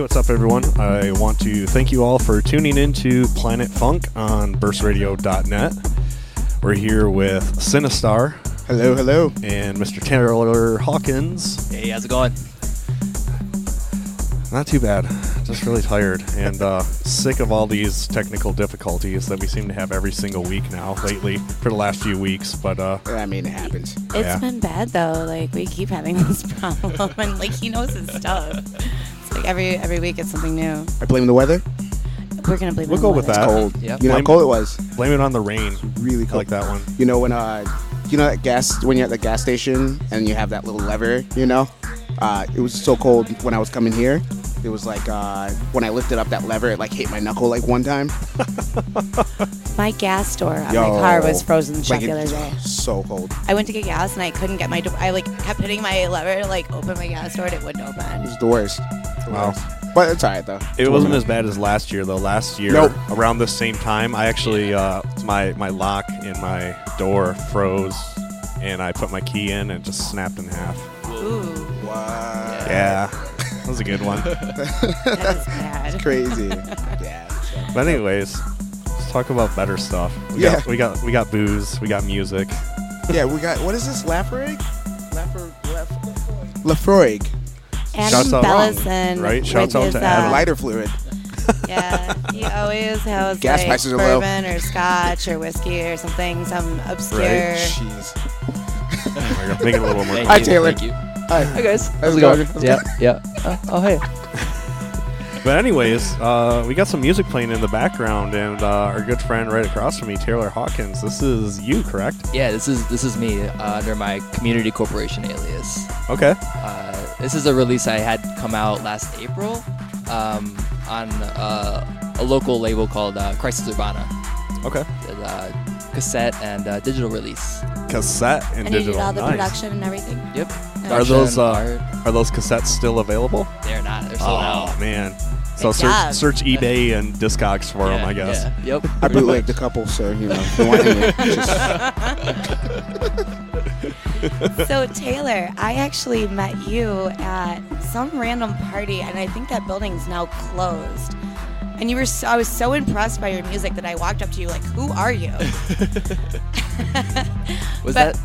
Hey, what's up, everyone? I want to thank you all for tuning in to Planet Funk on burstradio.net. We're here with Sinistar Hello, hello. and Mr. Taylor Hawkins. Hey, how's it going? Not too bad, just really tired and uh, sick of all these technical difficulties that we seem to have every single week now, lately, for the last few weeks. But uh, I mean, it happens. It's Yeah. been bad though. Like we keep having this problem, and like he knows his stuff. It's like every every week it's something new. I blame the weather. We're gonna blame. We'll it go with weather. that. Cold. Yep. You know Blame- how cold it was. blame it on the rain. Really I like that one. You know when uh, you know that gas when you're at the gas station and you have that little lever. You know, uh, it was so cold when I was coming here. It was like uh, when I lifted up that lever, it like hit my knuckle like one time. My gas door on Yo. my car was frozen shut Like the it- other day. So cold. I went to get gas and I couldn't get my door. I like kept hitting my lever to like open my gas door and it wouldn't open. It was the worst. The Wow. worst. But it's alright though. It wasn't as bad as last year, though. Last year, Nope. around the same time, I actually uh, my my lock in my door froze, and I put my key in and it just snapped in half. Ooh, Wow. Yeah, that was a good one. that is bad. Crazy. yeah. so- But anyways, let's talk about better stuff. We Yeah. got we got we got booze, we got music. Yeah, we got what is this? Laphroaig? Laphroaig. Laphroaig. Adam Shouts out- Bellison, Right? Shouts with out his, to uh, Adam. Lighter fluid. Yeah, he always has Gas like prices are low. bourbon or scotch or whiskey or something, some obscure. Right. Jeez. We're gonna make it a little more. Thank Hi, you, Taylor. Thank you. Hi. Hi guys. How's it going? Yeah, yeah. Uh, oh hey. But anyways, uh, we got some music playing in the background, and uh, our good friend right across from me, Taylor Hawkins. This is you, correct? Yeah, this is this is me uh, under my community corporation alias. Okay. Uh, this is a release I had come out last April um, on uh, a local label called uh, Crisis Urbana. Okay. Uh, cassette and uh, digital release. Cassette and, digital. And you did all the nice. production and everything. Yep. Are those uh, are those cassettes still available? They're not. They're sold oh out. man. So search, search eBay and Discogs for them, Yeah, I guess. Yeah. Yep. I bootlegged a couple, so you know, if you want any, just So Taylor, I actually met you at some random party, and I think that building's now closed. And you were so, I was so impressed by your music that I walked up to you like, "Who are you?" Was But- that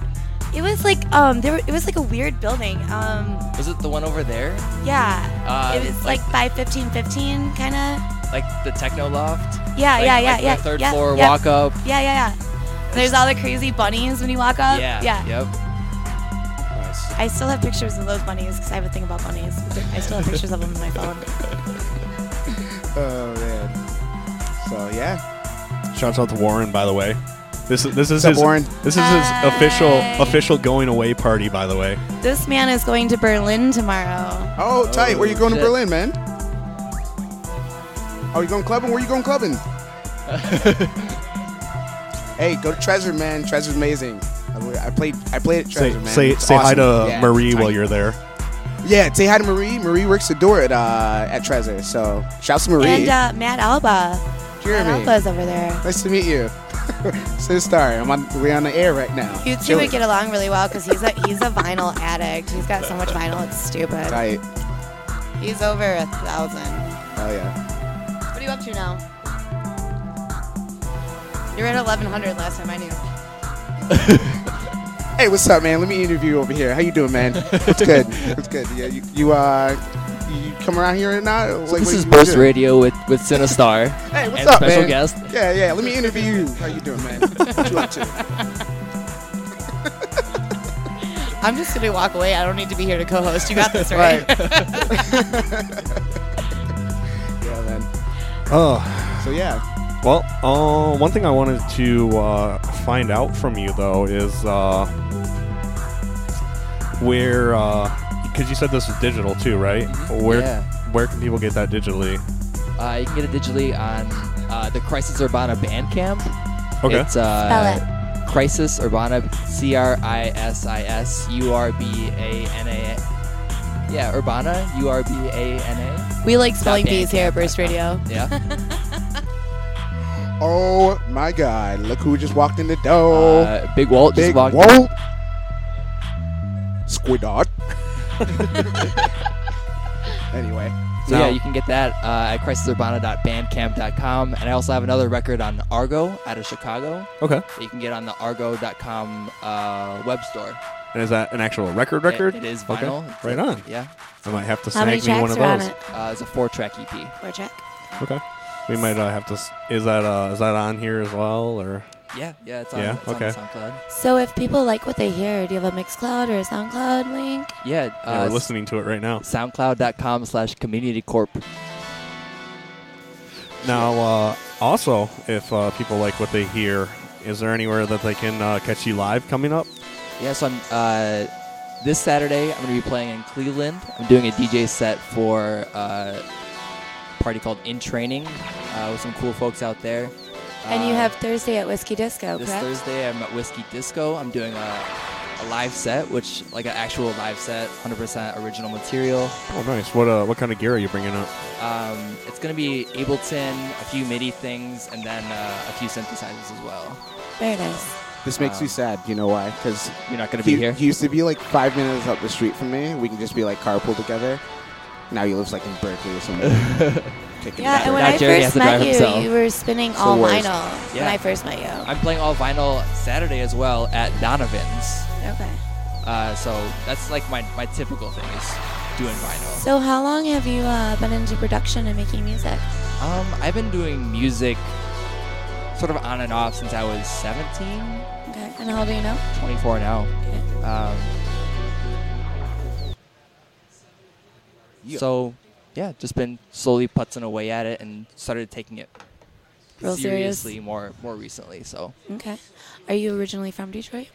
It was like um, there were, it was like a weird building. Um, was it the one over there? yeah, Uh, it was like, by fifteen fifteen, kind of. Like the techno loft? Yeah, Like- yeah, yeah, like yeah. The third yeah, floor yeah, walk up. Yeah, yeah, yeah. There's all the crazy bunnies when you walk up. Yeah. yeah. Yep. Nice. I still have pictures of those bunnies because I have a thing about bunnies. I still have pictures of them on my phone. oh man. So yeah, Shouts out to Warren, by the way. This is this is What's his Warren? this is his official official going away party, by the way. This man is going to Berlin tomorrow. Oh, tight. Where you Oh, going to shit. Berlin, man? Are you going clubbing? Where you going clubbing? hey, go to Tresor, man. Tresor's amazing. I, I played. I played at Say Tresor, man. say It's say hi awesome. to Yeah, Marie tight. while you're there. Yeah, say hi to Marie. Marie works the door at uh at Tresor. So shouts to Marie. And uh, Matt Alba. Jeremy. Matt Alba's over there. Nice to meet you. Sister, I'm on. We're on the air right now. You two Chilling. would get along really well because he's a he's a vinyl addict. He's got so much vinyl, it's stupid. Tight. He's over a thousand. Oh yeah. What are you up to now? You were at 1100 last time I knew. Hey, what's up, man? Let me interview you over here. How you doing, man? It's good? It's good? Yeah, you, you uh, you come around here or not? Like, this is Burst? Radio with with Cinestar Hey, what's and up, special man? guest. Yeah, yeah. Let me interview you. How you doing, man? What you up to? I'm just gonna walk away. I don't need to be here to co-host. You got this, right? right? Yeah, man. Oh, So yeah, well, uh, one thing I wanted to uh, find out from you though is uh, where, because you said this is digital too, right? Where Yeah. where can people get that digitally? Uh, you can get it digitally on uh, the Crisis Urbana Bandcamp. Okay. It's uh, Spell it. Crisis Urbana, C R I S I S U R B A N A. Yeah, Urbana, U R B A N A. We like spelling bees here at Burst Radio. Yeah. Oh my God! Look who just walked in the door. Uh, Big Walt just Big walked. Walt. Squidot. anyway, So Now- yeah, you can get that uh, at crisisurbana.bandcamp.com, and I also have another record on Argo out of Chicago Okay. that you can get on the Argo.com uh, web store. And is that an actual record? It- Record? it is vinyl. It's Right on. Yeah, I might have to How snag me one of are on those. it? uh, it's a four-track EP. Four track. Okay. We might uh, have to. s- Is that uh, is that on here as well, or Yeah, yeah, it's on, Yeah, it's on okay. SoundCloud. So if people like what they hear, do you have a Mixcloud or a SoundCloud link? Yeah, yeah, uh, we're listening to it right now? SoundCloud.com slash Community Corp. Now, uh, also, if uh, people like what they hear, is there anywhere that they can uh, catch you live coming up? Yeah, so I'm uh, this Saturday. I'm going to be playing in Cleveland. I'm doing a DJ set for uh, a party called In Training uh, with some cool folks out there. And you Uh, have Thursday at Whiskey Disco, this correct? Thursday. I'm at Whiskey Disco. I'm doing a, a live set, which like an actual live set, 100% original material. Oh, nice. What uh, what kind of gear are you bringing up? Um, it's going to be Ableton, a few MIDI things, and then uh, a few synthesizers as well. Very nice. this makes me Um, sad. You know why? Because You're not going to he, be here. he used to be like five minutes up the street from me. We can just be like carpool together. Now he lives like in Berkeley or something. Kicking Yeah, it and when Now I Jerry first met you, himself. you were spinning the all worst. vinyl when I first met you. I'm playing all vinyl Saturday as well at Donovan's. okay. Uh, so that's like my, my typical thing is doing vinyl. So how long have you uh, been into production and making music? Um, I've been doing music sort of on and off since I was 17, Okay. And how old are you now? 24 now. Okay. Um, Yeah. So, yeah, just been slowly putzing away at it and started taking it Real serious? seriously more more recently. So, Okay. Are you originally from Detroit?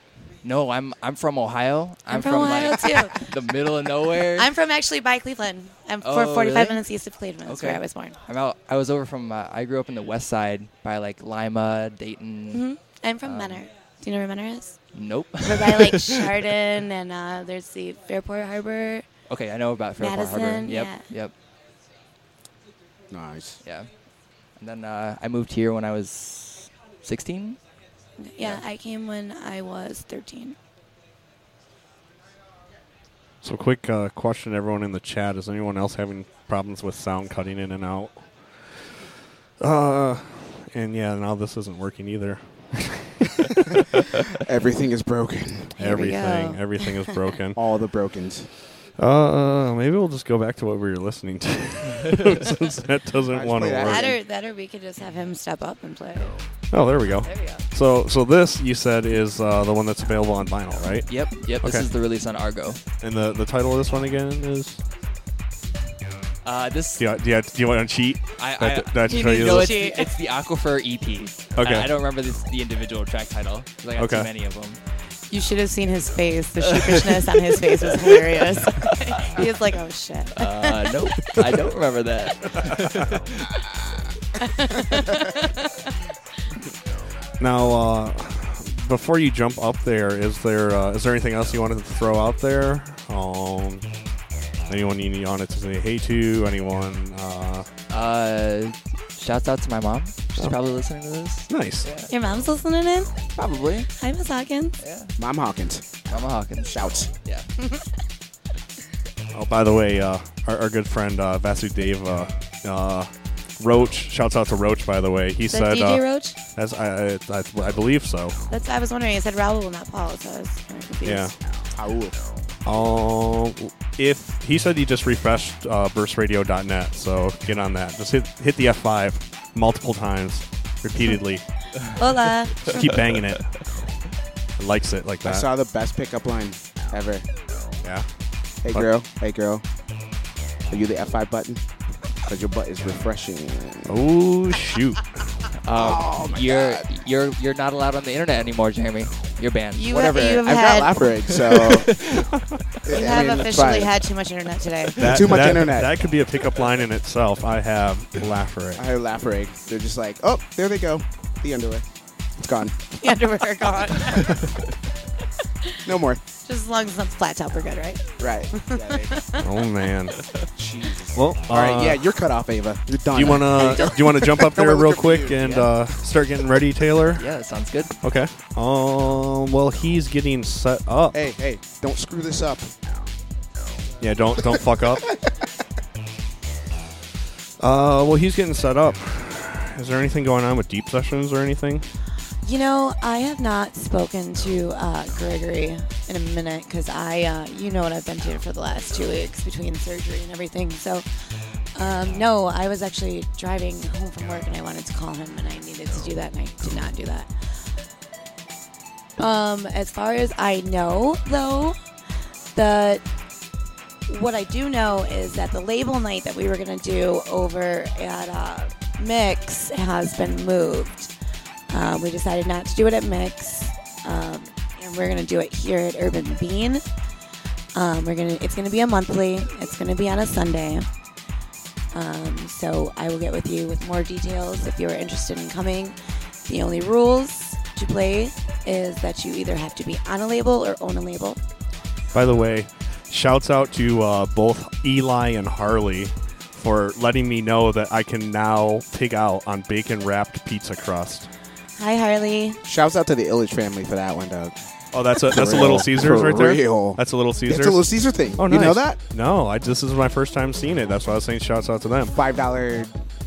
no, I'm I'm from Ohio. I'm from Ohio, like too. the middle of nowhere. I'm from actually by Cleveland. I'm for Oh, 45 really? minutes east of Cleveland. That's Okay. where I was born. I'm out. I was over from. Uh, I grew up in the West Side by like Lima, Dayton. hmm I'm from Um, Mentor. Do you know where Mentor is? Nope. We're by like Chardon and uh, there's the Fairport Harbor. Okay, I know about Fairport Harbor. Yep. yeah. Yep. Nice. Yeah. And then uh, I moved here when I was 16. Yeah, I came when I was 13. So, quick uh, question, everyone in the chat: Is anyone else having problems with sound cutting in and out? Uh, and yeah, now this isn't working either. Everything is broken. Here everything, everything is broken. All the brokens. Uh, maybe we'll just go back to what we were listening to, since that doesn't want to play work. That or, that or we could just have him step up and play. Oh, there we go. There we go. So, so this you said is uh, the one that's available on vinyl, right? Yep. Yep. This Okay. is the release on Argo. And the the title of this one again is. Uh, this. Do you, do you, do you want to cheat? I, That, I, that You show you no, this? it's, the- it's the Aquifer EP. Okay. I, I don't remember this, the individual track title because I got Okay. too many of them. You should have seen his face. The sheepishness on his face was hilarious. he was like, oh shit. Uh, nope. I don't remember that. Now, uh, before you jump up there, is there uh, is there anything else you wanted to throw out there? Um, anyone you wanted to say hey to? Anyone? Uh, Uh, shouts out to my mom. She's Oh. probably listening to this. nice. Yeah. Your mom's listening in? Probably. Hi, Miss Hawkins. Yeah. Mom Hawkins. Mama Hawkins. Shouts. Yeah. Oh, by the way, uh, our, our good friend uh, Vasudeva uh, Roach. Shouts out to Roach, by the way. He Is that said DJ uh, Roach? As I, I, I believe so. That's I was wondering. I said Raul, not Paul, so I was kind of confused. Yeah. Ow. Um, if he said he just refreshed uh, burstradio.net, so get on that. Just hit hit the F5 multiple times, repeatedly. Hola. Just keep banging it. It likes it like that. I that. saw the best pickup line ever. yeah. Hey Fuck. girl, hey girl. Are you the F5 button? Because your butt is refreshing. Oh shoot. Um, you're you're you're not allowed on the internet anymore, Jeremy. You're banned. You Whatever. have, you have I've had, got Laugh Rig, so. you have officially had too much internet today. That- Too much that- internet. That could be a pickup line in itself. I have Laugher. I have Laugh Rig. They're just like, oh, there they go. The underwear. It's gone. The underwear gone. No more. Just as long as it's not flat top, we're good, right? Right. Yeah, Oh man. Jesus. Well, All right, uh, yeah, you're cut off, Ava. You're done. Do you wanna do you wanna jump up there real quick you. and Yeah. uh, start getting ready, Taylor? Yeah, that sounds good. Okay. Um. Well, he's getting set up. Hey, hey, don't screw this up. Yeah. Don't don't fuck up. Uh. Well, he's getting set up. Is there anything going on with deep sessions or anything? You know, I have not spoken to uh, Gregory in a minute because I, uh, you know what I've been doing for the last two weeks between surgery and everything. So, um, no, I was actually driving home from work and I wanted to call him and I needed to do that and I did not do that. Um, as far as I know, though, the what I do know is that the label night that we were gonna do over at uh, Mix has been moved. Uh, we decided not to do it at Mix, um, and we're gonna do it here at Urban Bean. Um, we're gonna. It's gonna be a monthly. It's gonna be on a Sunday. Um, so I will get with you with more details if you are interested in coming. The only rules to play is that you either have to be on a label or own a label. By the way, shouts out to uh, both Eli and Harley for letting me know that I can now pig out on bacon wrapped pizza crust. Hi, Harley. Shouts out to the Ilitch family for that one, Doug. Oh, that's a that's a. Little Caesars For right there. real. That's a Little Caesars. It's a little Caesar thing. Oh, You know that? No, I this is my first time seeing it. That's why I was saying shouts out to them. Five dollar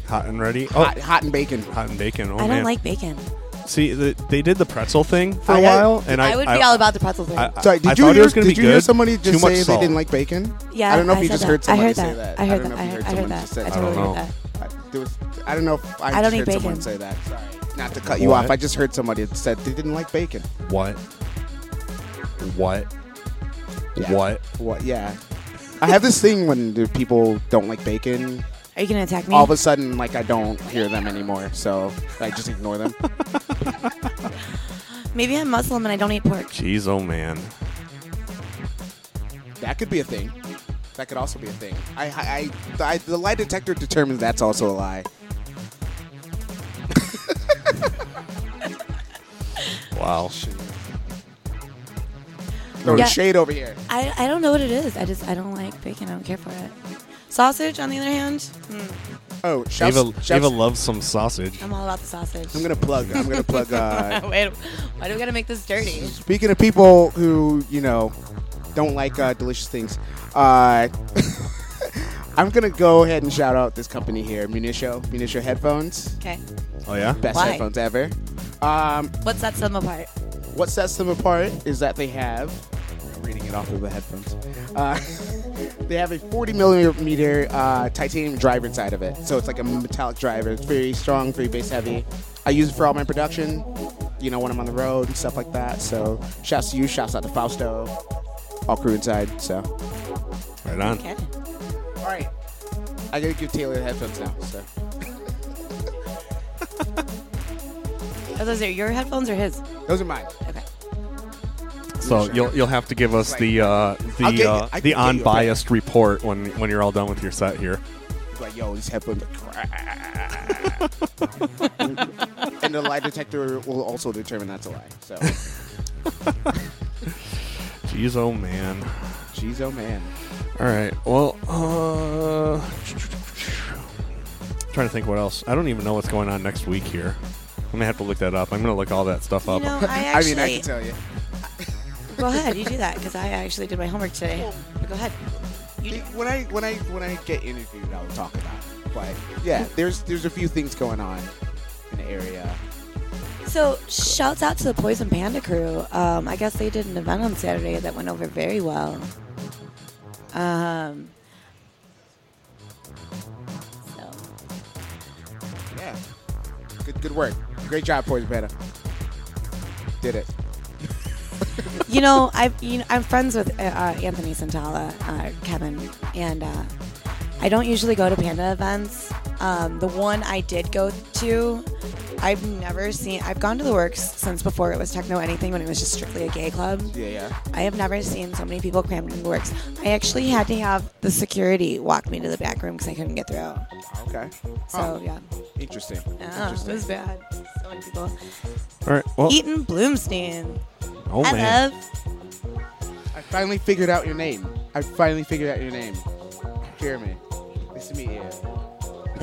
Hot and ready. Oh, hot, hot and bacon. hot and bacon. Oh I don't man. like bacon. See, the, they did the pretzel thing for a I- I- while, and I I, would be all about the pretzel thing. I, I- Sorry, did I you thought hear? it was going to did be you good. hear somebody Too just much say salt. they didn't like bacon? yeah, I don't know if you said just that. heard somebody I heard say that. that. I I heard don't that. know if you heard I heard someone that. just say I that. I don't totally know. heard that. I, there was, I don't know if I, I don't eat heard someone bacon. say that. Sorry, not to cut you What? off. I just heard somebody that said they didn't like bacon. What? What? Yeah. What? What? Yeah. I have this thing when the people don't like bacon. Are you gonna attack me? All of a sudden, like I don't hear them anymore, so I just ignore them. Maybe I'm Muslim and I don't eat pork. Jeez, oh man. That could be a thing. That could also be a thing. I, I, I, I the lie detector determines that's also a lie. Wow. Throwing Yeah. shade over here. I, I don't know what it is. I just I don't like bacon. I don't care for it. Sausage, on the other hand, hmm, Oh, shouts, Ava, shouts- Ava loves some sausage. I'm all about the sausage. I'm gonna plug. I'm gonna plug. Uh, Wait, why do we gotta make this dirty? speaking of people who you know don't like uh, delicious things, uh, I'm gonna go ahead and shout out this company here, Municio. Municio headphones, Okay, Oh yeah. best Why? headphones ever. Um, what sets them apart? what sets them apart is that they have reading it off of the headphones. Uh, they have a 40 millimeter uh, titanium driver inside of it, so it's like a metallic driver. It's very strong, very bass heavy. I use it for all my production, you know, when I'm on the road and stuff like that. So, shouts to you, shouts out to Fausto, all crew inside. So, Right on. Okay. All right, I gotta give Taylor the headphones now. So, Are those are your headphones or his? those are mine. Okay. So you'll you'll have to give us the uh, I'll the get you- uh, I can the get you a unbiased report when when you're all done with your set here. It's like, yo, these headphones are crap. and the lie detector will also determine that's a lie. So, Jeez, oh man. jeez, oh man. All right. Well, uh, trying to think what else. I don't even know what's going on next week here. I'm gonna have to look that up. I'm gonna look all that stuff up. You up. know, I I actually. mean, I can tell you. Go ahead, you do that because I actually did my homework today. But go ahead. You When I when I when I get interviewed, I'll talk about. It. But yeah, there's there's a few things going on in the area. So, shouts out to the Poison Panda crew. Um, I guess they did an event on Saturday that went over very well. Um, so, Yeah. Good good work. Great job, Poison Panda. Did it. you know, I've you know, I'm friends with uh, uh, Anthony Santala, uh, Kevin, and uh, I don't usually go to Panda events. Um, the one I did go to, I've never seen. I've gone to the works since before it was techno anything when it was just strictly a gay club. Yeah, yeah. I have never seen so many people crammed into the works. I actually had to have the security walk me to the back room because I couldn't get through. Okay. So yeah, Interesting. yeah it Interesting. was bad. So many people. All right. Well, Eaton Bloomstein. oh I man. love. I finally figured out your name. I finally figured out your name. Jeremy. Nice to meet you.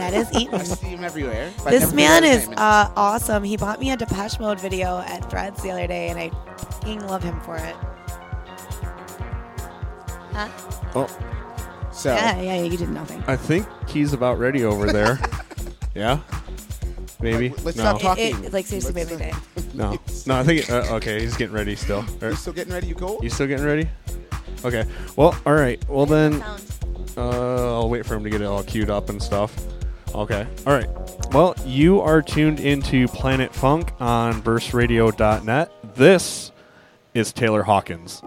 That is Eaton. I see him everywhere. This man figured out his is uh, awesome. He bought me a Depeche Mode video at Threads the other day, and I fucking love him for it. Huh? Oh, so Yeah, yeah, you did nothing. I think he's about ready over there. yeah. Maybe. Let's no. stop talking. It, it, like seriously, Let's baby day. No. No. I think. Uh, okay. He's getting ready still. All You right. still getting ready? You cool? You still getting ready? Okay. Well. All right. Well then. Uh, I'll wait for him to get it all queued up and stuff. Okay. All right. Well, you are tuned into Planet Funk on burstradio.net. This is Taylor Hawkins.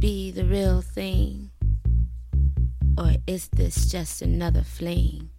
Be the real thing? Or is this just another fling?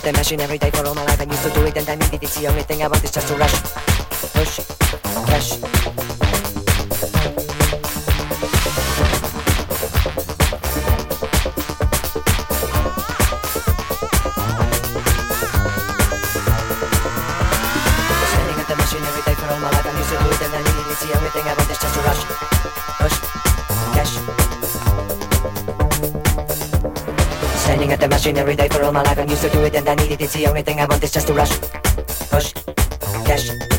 had the machine every day for all my life. I used to do it and I needed it. It's the only thing I want is just to rush. passion every day for all my life. I'm used to do it and I need it. It's the only thing I want is just to rush, push, cash.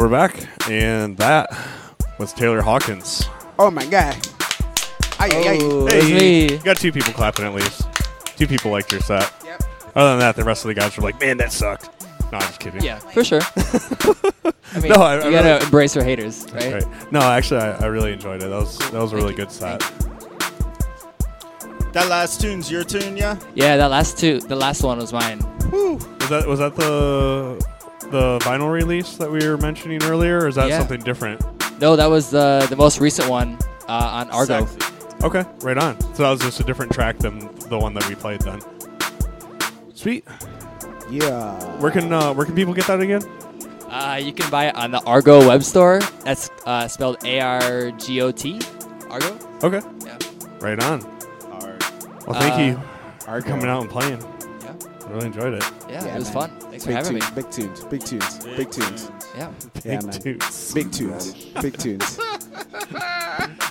We're back, and that was Taylor Hawkins. Oh my god. Ay, ay, ay. Oh, Hey, me. you got two people clapping at least. Two people liked your set. Other than that, the rest of the guys were like, "Man, that sucked." No, I'm just kidding. Yeah, for sure. I mean, No, I- I you gotta really- embrace your haters, right? Right. No, actually, I, I really enjoyed it. That was that was a really good set. That last tune's your tune, yeah? Yeah, that last two, the last one was mine. Woo. Was that was that the the vinyl release that we were mentioning earlier, or is that Yeah. something different? No, that was the the most recent one uh, on Argot. Okay, right on. So that was just a different track than the one that we played then. Sweet. Yeah. Where can uh, where can people get that again? Uh, you can buy it on the Argot web store. That's uh, spelled A R G O T. Argot. Okay. Yeah. Right on. Well, thank Uh, you for coming out and playing. Yeah. I really enjoyed it. Yeah, Yeah, it was man. fun. Thanks for Big having tunes, me. Big tunes, big tunes, big tunes. Yeah. Yeah, Big man. tunes. Big tunes, big tunes.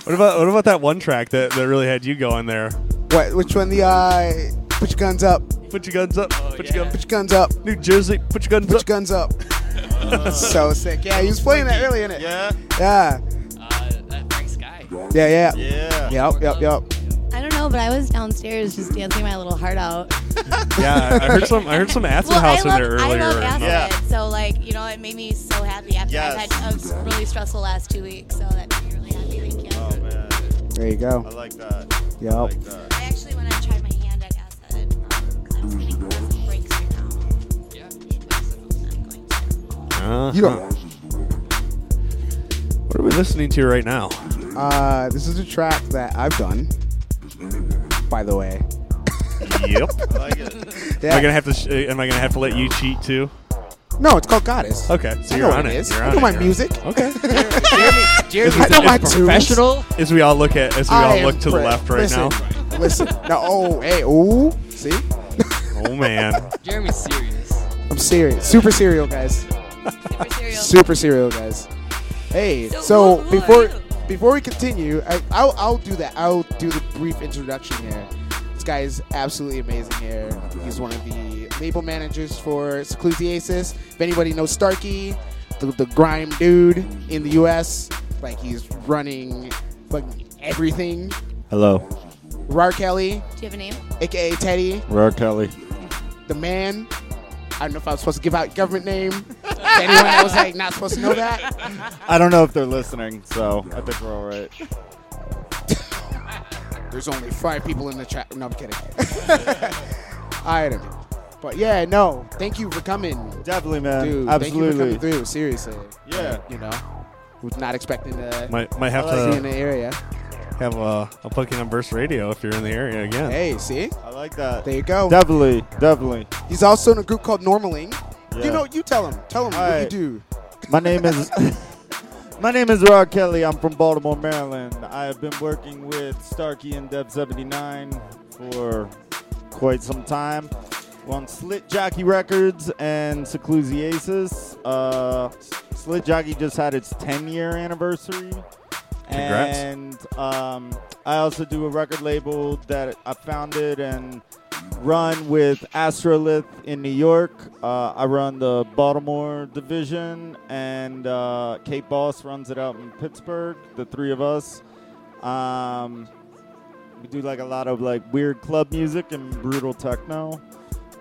What about what about that one track that, that really had you going there? What? Which one? The uh, put your guns up. Put your guns up. Oh, put your gun. Put your guns up. New Jersey. Put your guns Put up. your guns up. so sick. Yeah, he was playing that earlier in it. Yeah. Yeah. Uh, that Frank Sky. Yeah, yeah. Yeah. Yep, yep, yep. I don't know, but I was downstairs just dancing my little heart out. Yeah, I heard some. I heard some acid well, house I love, in there earlier. I love acid, Yeah. so like you know, it made me so happy after Yes. I've had a really stressful last two weeks. So that made me really happy. Thank you. Oh, man. There you go. I like that. I Yep. like that. I actually want to try my hand at acid um, 'cause I was getting some breaks right now. Yeah. I'm going to. Uh-huh. You don't. What are we listening to right now? Uh, this is a track that I've done. By the way. yep. I like it. Am I gonna have to? Sh- uh, am I gonna have to let you cheat too? No, it's called Goddess. Okay, so I you're know on what it. it is. You're I on know it. my You're- music. Okay. Jeremy, Jeremy, I know my tunes. professional. As we all look at, as we I all am look to the pre- left right listen, now. Listen. No, oh, hey, ooh. See? Oh man. Jeremy's serious. I'm serious. Super serial, guys. Super serial. Super serial, guys. Hey, So so, who- who are before you? Before we continue, I, I'll I'll do that. I'll do the brief introduction here. This guy is absolutely amazing here. He's one of the label managers for Seclusiasis. If anybody knows Starkey, the, the grime dude in the U.S., like he's running fucking everything. Hello. Rar Kelly, Do you have a name? aka Teddy, Rar Kelly. the man. I don't know if I was supposed to give out government name. To anyone that was like not supposed to know that. I don't know if they're listening, so I think we're all right. There's only five people in the chat. No, I'm kidding. I don't know. But yeah, no. Thank you for coming, Definitely, man. dude. Thank you for Absolutely. coming through. Seriously. Yeah. You know, was not expecting to Might might have see you in the area. Have a, a booking on Burst Radio if you're in the area again. Hey, see, I like that. there you go. Definitely. Definitely. He's also in a group called Normaling. You know, you tell him. Tell him what you do. My name is My name is Rod Kelly. I'm from Baltimore, Maryland. I have been working with Starkey and Dev 79 for quite some time. We're on Slit Jockey Records and Seclusiasis. Uh, Slit Jockey just had its 10 year anniversary. Congrats. And um, I also do a record label that I founded and run with Astrolith in New York. Uh, I run the Baltimore division, and uh, Kate Boss runs it out in Pittsburgh. The three of us. Um, we do like a lot of like weird club music and brutal techno.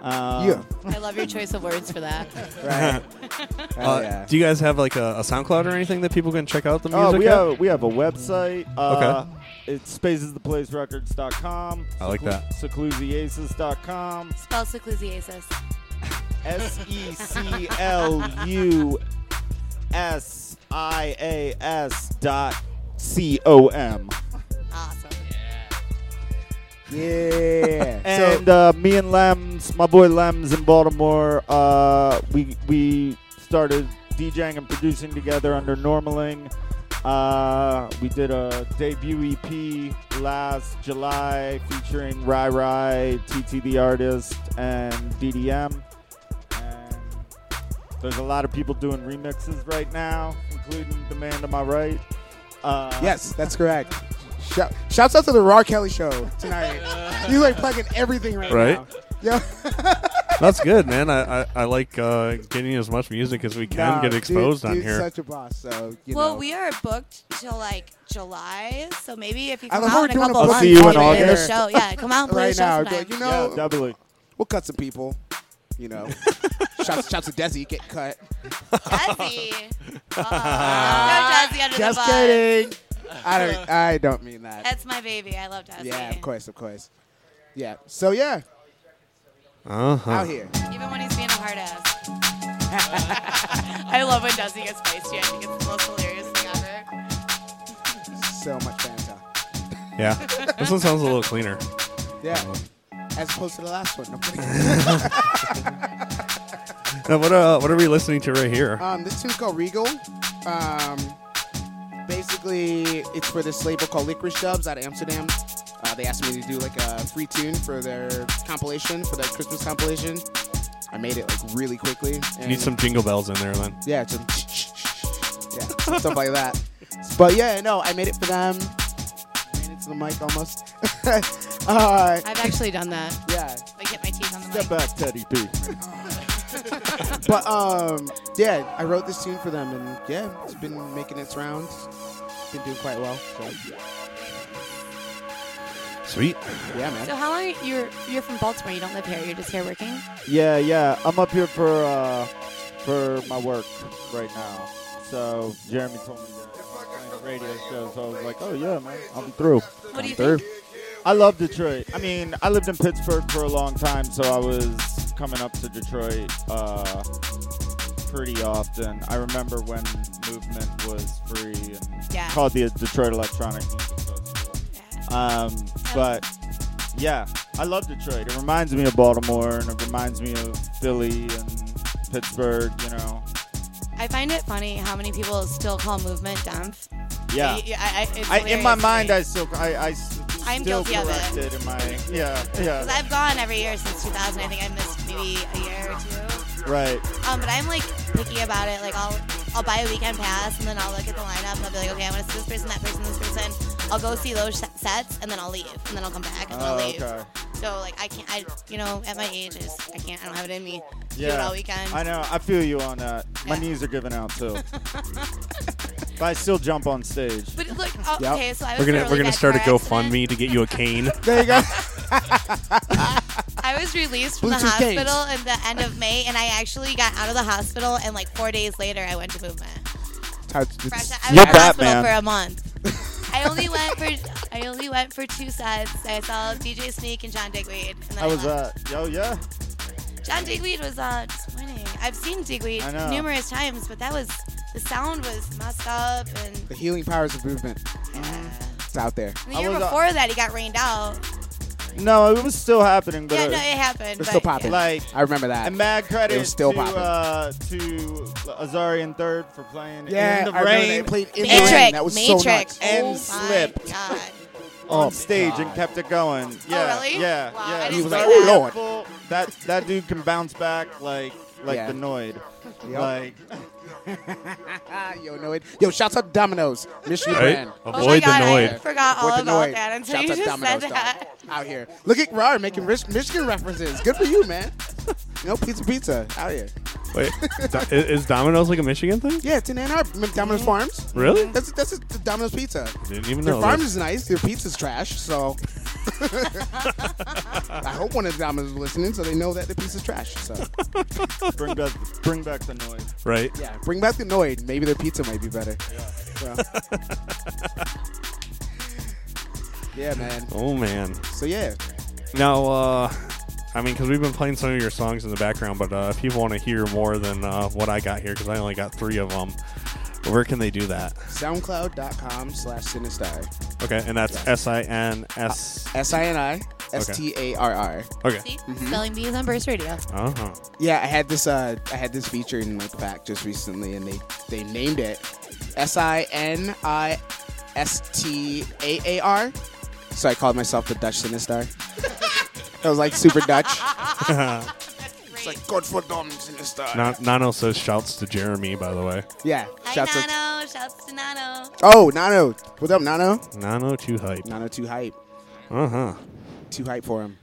Um, Yeah. I love your choice of words for that. Right. Hell Uh, yeah. Do you guys have like a, a SoundCloud or anything that people can check out the music? Oh, we at? have we have a website. Uh, Okay. It's spacestheplacerecords.com. I like that. Seclusiasis.com. Spell Seclusiasis. S E C L U S I A S dot C O M. Awesome. Yeah. And uh, me and Lems, my boy Lems in Baltimore, uh, we we started DJing and producing together under Normaling. Uh, we did a debut EP last July featuring Rai Rai, TT the artist, and DDM. And there's a lot of people doing remixes right now, including the man to my right. Uh, Yes, that's correct. Shout, shouts out to the Raw Kelly show tonight. you like plugging everything right, now. Right? now. Yeah. That's good, man. I I, I like uh, getting as much music as we can Nah, get dude- exposed on dude's here. Such a boss. So you well, know. we are booked till like July, so maybe if you I come love out how in a we're doing a couple months, see you in we'll the August. show. Yeah, come out and play right the show now, sometime. you know, Yeah, doubly. we'll cut some people. You know, shouts, shouts to Desi get cut. Desi. Uh, no Desi under Just the bus. kidding. I don't. I don't mean that. That's my baby. I love Desi. Yeah, of course, of course. Yeah. So yeah, Uh huh. out here. Even when he's being a hard ass. I love when Desi gets feisty. I think it's the most hilarious thing ever. So much banter. Yeah. this one sounds a little cleaner. Yeah. As opposed to the last one. No. Now, what uh, what are we listening to right here? um, this tune's called Regal. Um, basically, it's for this label called Licorice Dubs out of Amsterdam. Uh, they asked me to do like a free tune for their compilation, for their Christmas compilation. I made it like really quickly. And- need some jingle bells in there then. Yeah, some yeah, stuff like that. But yeah, no, I made it for them. Ran into the mic almost. uh, I've actually done that. yeah, Like hit my teeth on the Step mic. back, Teddy B. but um, yeah, I wrote this tune for them, and yeah, it's been making its rounds. Been doing quite well. So Sweet. yeah, man. So how long you're you're from Baltimore? You don't live here. You're just here working. Yeah, yeah. I'm up here for uh, for my work right now. So Jeremy told me that I'm playing a radio show, so I was like, oh yeah, man, I'll be through. What do you Through. think? I love Detroit. I mean, I lived in Pittsburgh for a long time, so I was coming up to Detroit uh, pretty often. I remember when Movement was free and Yeah. called the Detroit Electronic Music Festival. Um, but yeah, I love Detroit. It reminds me of Baltimore, and it reminds me of Philly and Pittsburgh. You know, I find it funny how many people still call movement DEMF. yeah. I, I, I, in my mind. I still, I, I I'm still guilty of it. in my, yeah, yeah. Because I've gone every year since 2000. I think I missed maybe a year or two. Right. Um, but I'm like picky about it. Like I'll I'll buy a weekend pass and then I'll look at the lineup and I'll be like, okay, I want to see this person, that person, this person. I'll go see those sets and then I'll leave and then I'll come back and then I'll Oh, leave. okay. So like I can't, I you know, at my age, I, just, I can't, I don't have it in me. to Do it Yeah, all weekend. I know. I feel you on that. My Yeah. knees are giving out too. but I still jump on stage. But look, oh, Yep. okay, so I was We're gonna in we're gonna bad start a car accident. GoFundMe to get you a cane. There you go. I was released from the Bluetooth canes. hospital at the end of May, and I actually got out of the hospital, and like four days later, I went to movement. Touch- Fresh, it's- I was You're in the hospital Batman. for a month. I only went for I only went for two sets. I saw DJ Sneak and John Digweed. And then How I was left. that? Yo, yeah. John Digweed was uh, disappointing. I've seen Digweed I know. numerous times, but that was the sound was messed up, and the healing powers of movement. yeah. It's out there. the I year was, uh, before that, he got rained out. No, it was still happening, but Yeah, no, it happened. It's but, still popping. like I remember that. and mad credit It was still to popping. uh, to Azarian Third for playing yeah, in the I rain they played in the rain. That was so Matrix, nuts. And oh slipped. God. on Oh, stage and kept it going. Yeah, really? yeah, Wow, yeah. didn't He was like, that. "Oh, Lord." That that dude can bounce back like like Yeah. the Noid. Yep. Like Yo, no it. Yo, shouts out to Domino's, Michigan Right? brand. Oh my Avoid the God, I Noid. forgot all Avoid the about Noid. that until Shouts you out just Domino's, said dog. that. Out here. Look at Rar making Mich- Michigan references. Good for you, man. You know, pizza pizza out here. Wait, Do- i- is Domino's like a Michigan thing? Yeah, it's in Ann Arbor. Remember Domino's Farms. Really? That's that's the Domino's pizza. Didn't even Their know. farm this. is nice. Their pizza's trash. So I hope one of the Domino's is listening, so they know that the pizza's trash. So bring back bring back the noise. Right. yeah, bring back the Noid. Maybe their pizza might be better. Yeah. yeah, man. Oh man. So yeah, Now, uh, I mean, because we've been playing some of your songs in the background, but uh, if people want to hear more than uh, what I got here, because I only got three of them, where can they do that? SoundCloud.com slash Sinistarr. Okay, and that's S I N S. S I N I S T A R R. Okay. See? Spelling bees on Burst Radio. Uh huh. Yeah, I had this. Uh, I had this feature in my pack just recently, and they they named it S I N I S T A A R. So I called myself the Dutch Sinistar. that was like super Dutch. it's like Godverdomme Sinistar. Na- Nano says shouts to Jeremy, by the way. Yeah. Hi, Shouts out- Nano. Shouts to Nano. Oh, Nano. What up, Nano? Nano too hype. Nano too hype. Uh huh. Too hype for him.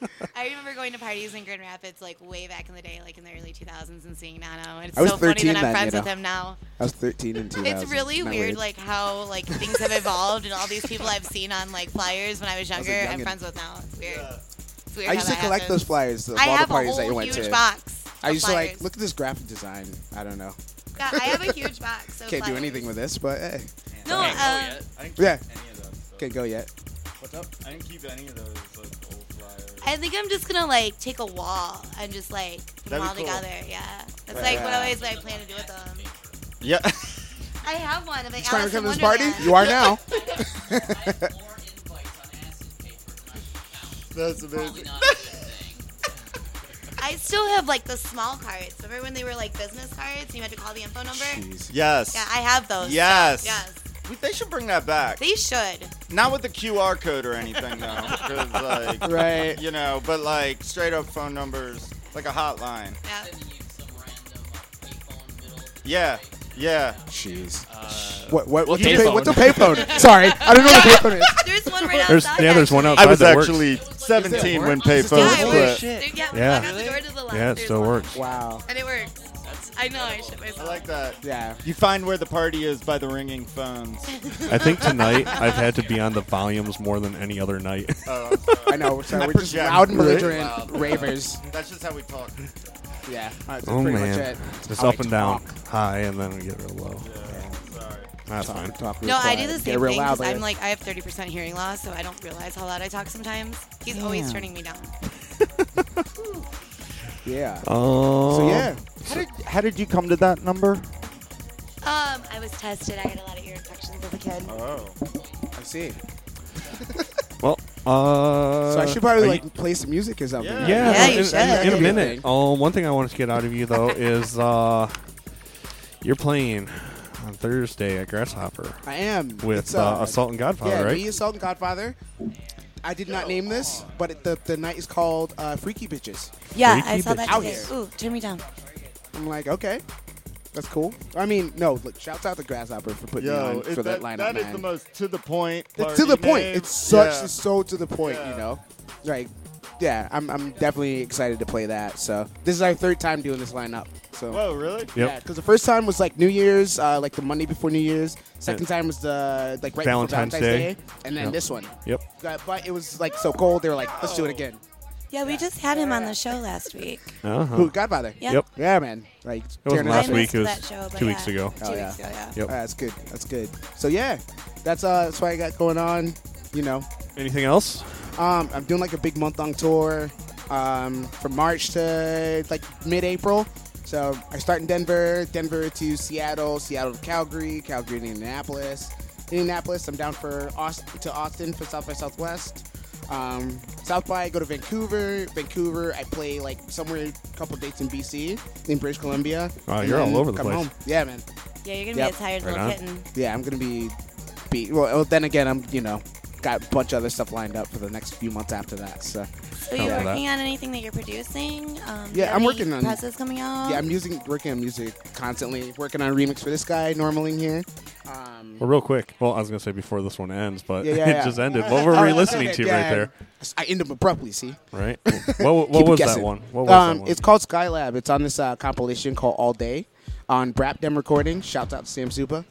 I remember going to parties in Grand Rapids like way back in the day, like in the early 2000s, and seeing Nano. And it's I was so funny 13 that I'm then, friends you with him now. I was 13 in 2000. It's really Isn't weird, like how like things have evolved, and all these people I've seen on like flyers when I was I was younger, I'm friends with now. It's weird. It's weird I used to collect happens. those flyers of I all the have a parties that you whole went huge to. box I of used to like look at this graphic design. I don't know. Yeah, I have a huge box. Of Can't do anything with this, but hey. No, Can't go uh, yet. I didn't keep Yeah. any of those. so- Can't go yet. What's up? I didn't keep any of those like old flyers. I think I'm just gonna like take a wall and just like put them That'd all cool. together. Yeah, that's Right. like what Yeah. always what I plan to do with them. Yeah. I have one of like Trying to come to this party? You are now. That's amazing. I still have like the small cards. Remember when they were like business cards and you had to call the info number? Yes. Yeah, I have those. Yes. Yes. We- They should bring that back. They should. Not with the QR code or anything though, 'cause, like, Right. You know, but like straight up phone numbers, like a hotline. Yeah. Yeah. Yeah. Jeez. Uh, What what what's, a pay, payphone. what's a payphone? Sorry, I don't know what a payphone is. There's one right There's- outside. yeah, there's one outside I was that works. actually 17 when Yeah, payphones it quit. works. There- Yeah, Yeah. walk out the door to the left. Yeah, it still works. Wow. And it works. I know I shit I like that. Yeah. You find where the party is by the ringing phones. I think tonight I've had to be on the volumes more than any other night. Oh, I'm sorry. I know. So I we're just project. loud and Right. belligerent Loud. ravers. That's just how we talk. Yeah. That's oh pretty man, much it. it's How I up and down, talk. high, and then we get real low. Sorry. That's Talk- fine. talk real No, I quiet. do the Get same real thing loud I'm later. like I have 30% hearing loss, so I don't realize how loud I talk sometimes. He's always Damn. turning me down. Yeah. Oh. So yeah. How did, how did you come to that number? Um, I was tested. I had a lot of ear infections as a kid. Oh. I see. Well, uh. So I should probably like you- play some music or something. yeah, Yeah, you in, should. in- in a Anything. minute. Oh, one thing I wanted to get out of you though is uh, you're playing on Thursday at Grasshopper I am with It's, uh, Assault and Godfather, yeah, right? me, Assault and Godfather. I did not name this, but it, the the night is called uh, Freaky Bitches. Yeah, Freaky I saw that bitches. Out here. Ooh, turn me down. I'm like, okay, that's cool. I mean, no, look, shouts out to Grasshopper for putting me Yo, on it- for that, that, lineup, that is man. the most to the point. it's to the party point. name. It's such Yeah. it's so to the point, Yeah. you know. Like, yeah, I'm I'm definitely excited to play that. So this is our third time doing this lineup. So Whoa, really? Yep. yeah, because the first time was like New Year's, uh, like the Monday before New Year's. Second time was the like right Valentine's before Day. Valentine's Day, and then Yep. this one. Yep. But, but it was like so cold. They were like, let's do it again. Yeah, we just had him on the show last week. Uh-huh. Who Godfather? Yeah. Yep. Yeah, man. Like It wasn't tearing it last up. week. missed It was that show, but two yeah. weeks ago. Oh, Two yeah. weeks ago, yeah. Yep. Ah, that's good. That's good. So yeah, that's uh that's what I got going on. You know, Anything else? um, I'm doing like a big month long tour, um, from March to like mid April. So I start in Denver, Denver to Seattle, Seattle to Calgary, Calgary to Indianapolis. Indianapolis, I'm down for Austin to Austin for South by Southwest. Um, South by, I go to Vancouver. Vancouver, I play like somewhere a couple dates in BC, in British Columbia. Wow, you're all over the come place. Home. Yeah, man. Yeah, you're gonna Yep. be a tired Right little on. kitten. Yeah, I'm gonna be be well. well, Then again, I'm you know got a bunch of other stuff lined up for the next few months after that. So So you Count for working on anything that you're producing? Um, do you Yeah, I'm working on- presses coming out. yeah, I'm using working on music constantly. Working on a remix for this guy Normaling here. Um, Well, real quick. Well, I was gonna say before this one ends, but Yeah, yeah, it yeah. just ended. What were Oh, we that's listening to Yeah, right there? I end up abruptly. See, Right. What, what Keep was that one? What was um, that one? It's called Skylab. It's on this uh, compilation called All Day on Brapdem Recording. Shouts out to Sam Supa.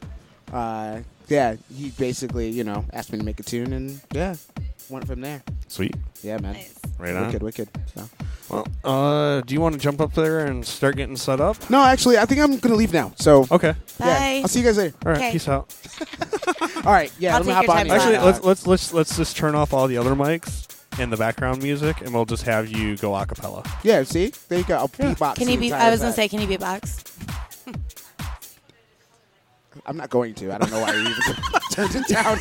Uh, yeah, he basically you know asked me to make a tune, and yeah, went from there. Sweet. Yeah, man. Nice. Right on. Wicked, wicked. So. Well, uh, do you want to jump up there and start getting set up? No, actually, I think I'm gonna leave now. So Okay. yeah, Bye. I'll see you guys later. All right. Okay. Peace out. All right, yeah, I'll let me hop on. Actually, let's let's let's let's just turn off all the other mics and the background music, and we'll just have you go a cappella. Yeah, see, there you go. I'll beatbox. Can you be? I was gonna say, can you beatbox? I'm not going to. I don't know why you even turned it down.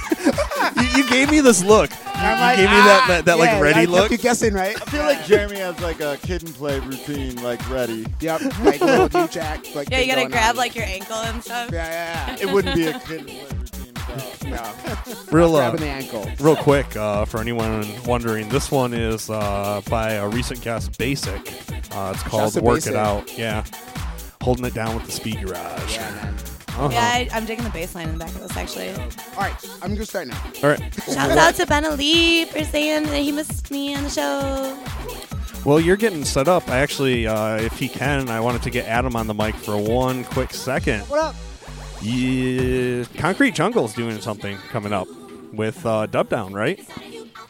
you, you gave me this look. You, you gave me that that, that Yeah, like ready kept look. you guessing, right? I feel like Jeremy has like a kid and play routine, like ready. Yep, like little new jack. Like Yeah, you gotta grab on. like your ankle and stuff. Yeah, yeah, yeah. It wouldn't be a kid and play routine without. No. Real, uh, grabbing the ankle. real quick uh, for anyone wondering, this one is uh, by a recent guest, Basic. Uh, it's called to "Work Basic. It Out." Yeah, holding it down with the Speed Garage. Yeah, man. Uh-huh. Yeah, I, I'm digging the bass line in the back of this actually. All right, I'm gonna start now. All right. Shouts out to Ben Ali for saying that he missed me on the show. Well, you're getting set up. I actually, uh, if he can, I wanted to get Adam on the mic for one quick second. What up? Yeah, Concrete Jungle's doing something coming up with uh, Dub Down, right?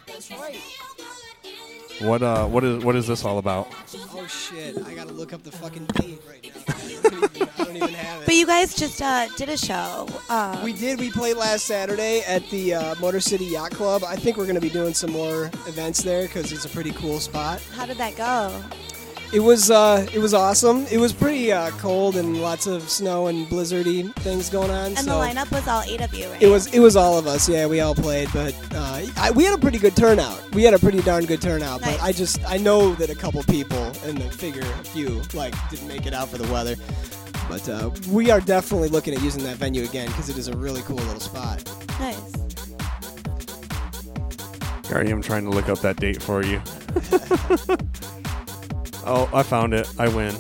That's right. What uh, what is what is this all about? Oh shit! I gotta look up the fucking date right now. I don't even, I don't even have it. But you guys just uh, did a show. Um, We did. We played last Saturday at the uh, Motor City Yacht Club. I think we're going to be doing some more events there because it's a pretty cool spot. How did that go? It was uh, it was awesome. It was pretty uh, cold and lots of snow and blizzardy things going on. And so the lineup was all eight of you, right? It was it was all of us. Yeah, we all played, but uh, I, we had a pretty good turnout. We had a pretty darn good turnout. But I just I know that a couple people, and I figure a few, like didn't make it out for the weather. But uh, we are definitely looking at using that venue again because it is a really cool little spot. Nice. Gary, I'm trying to look up that date for you. oh, I found it. I win.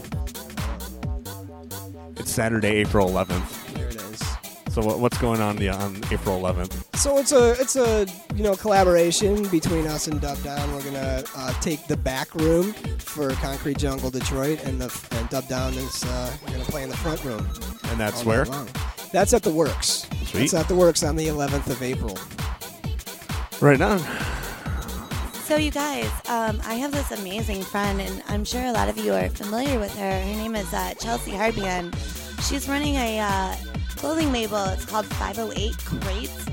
It's Saturday, April 11th. There it is. So what, what's going on the, on April 11th? So it's a it's a you know collaboration between us and Dub Down. We're gonna uh, take the back room for Concrete Jungle Detroit, and the and Dub Down is uh, gonna play in the front room. And that's all where? night long. That's at the Works. Sweet. It's at the Works on the 11th of April. Right on. So, you guys, um, I have this amazing friend, and I'm sure a lot of you are familiar with her. Her name is uh, Chelsea Harbian. She's running a uh, clothing label. It's called 508 Crates.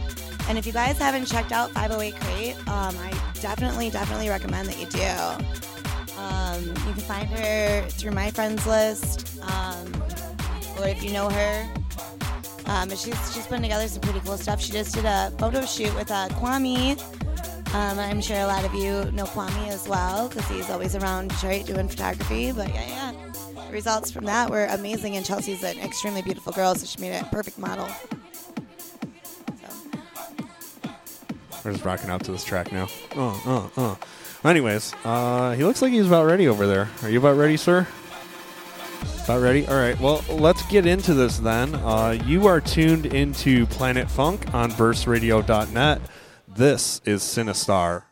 And if you guys haven't checked out 508 Crate, um, I definitely, definitely recommend that you do. Um, you can find her through my friends list, um, or if you know her. Um, she's she's putting together some pretty cool stuff. She just did a photo shoot with uh, Kwame. Um, I'm sure a lot of you know Kwame as well because he's always around Detroit doing photography. But yeah, yeah, the results from that were amazing. And Chelsea's an extremely beautiful girl, so she made a perfect model. We're just rocking out to this track now. Uh, uh, uh. Anyways, uh, he looks like he's about ready over there. Are you about ready, sir? About ready? All right. Well, let's get into this then. Uh, you are tuned into Planet Funk on VerseRadio.net. This is Sinistarr.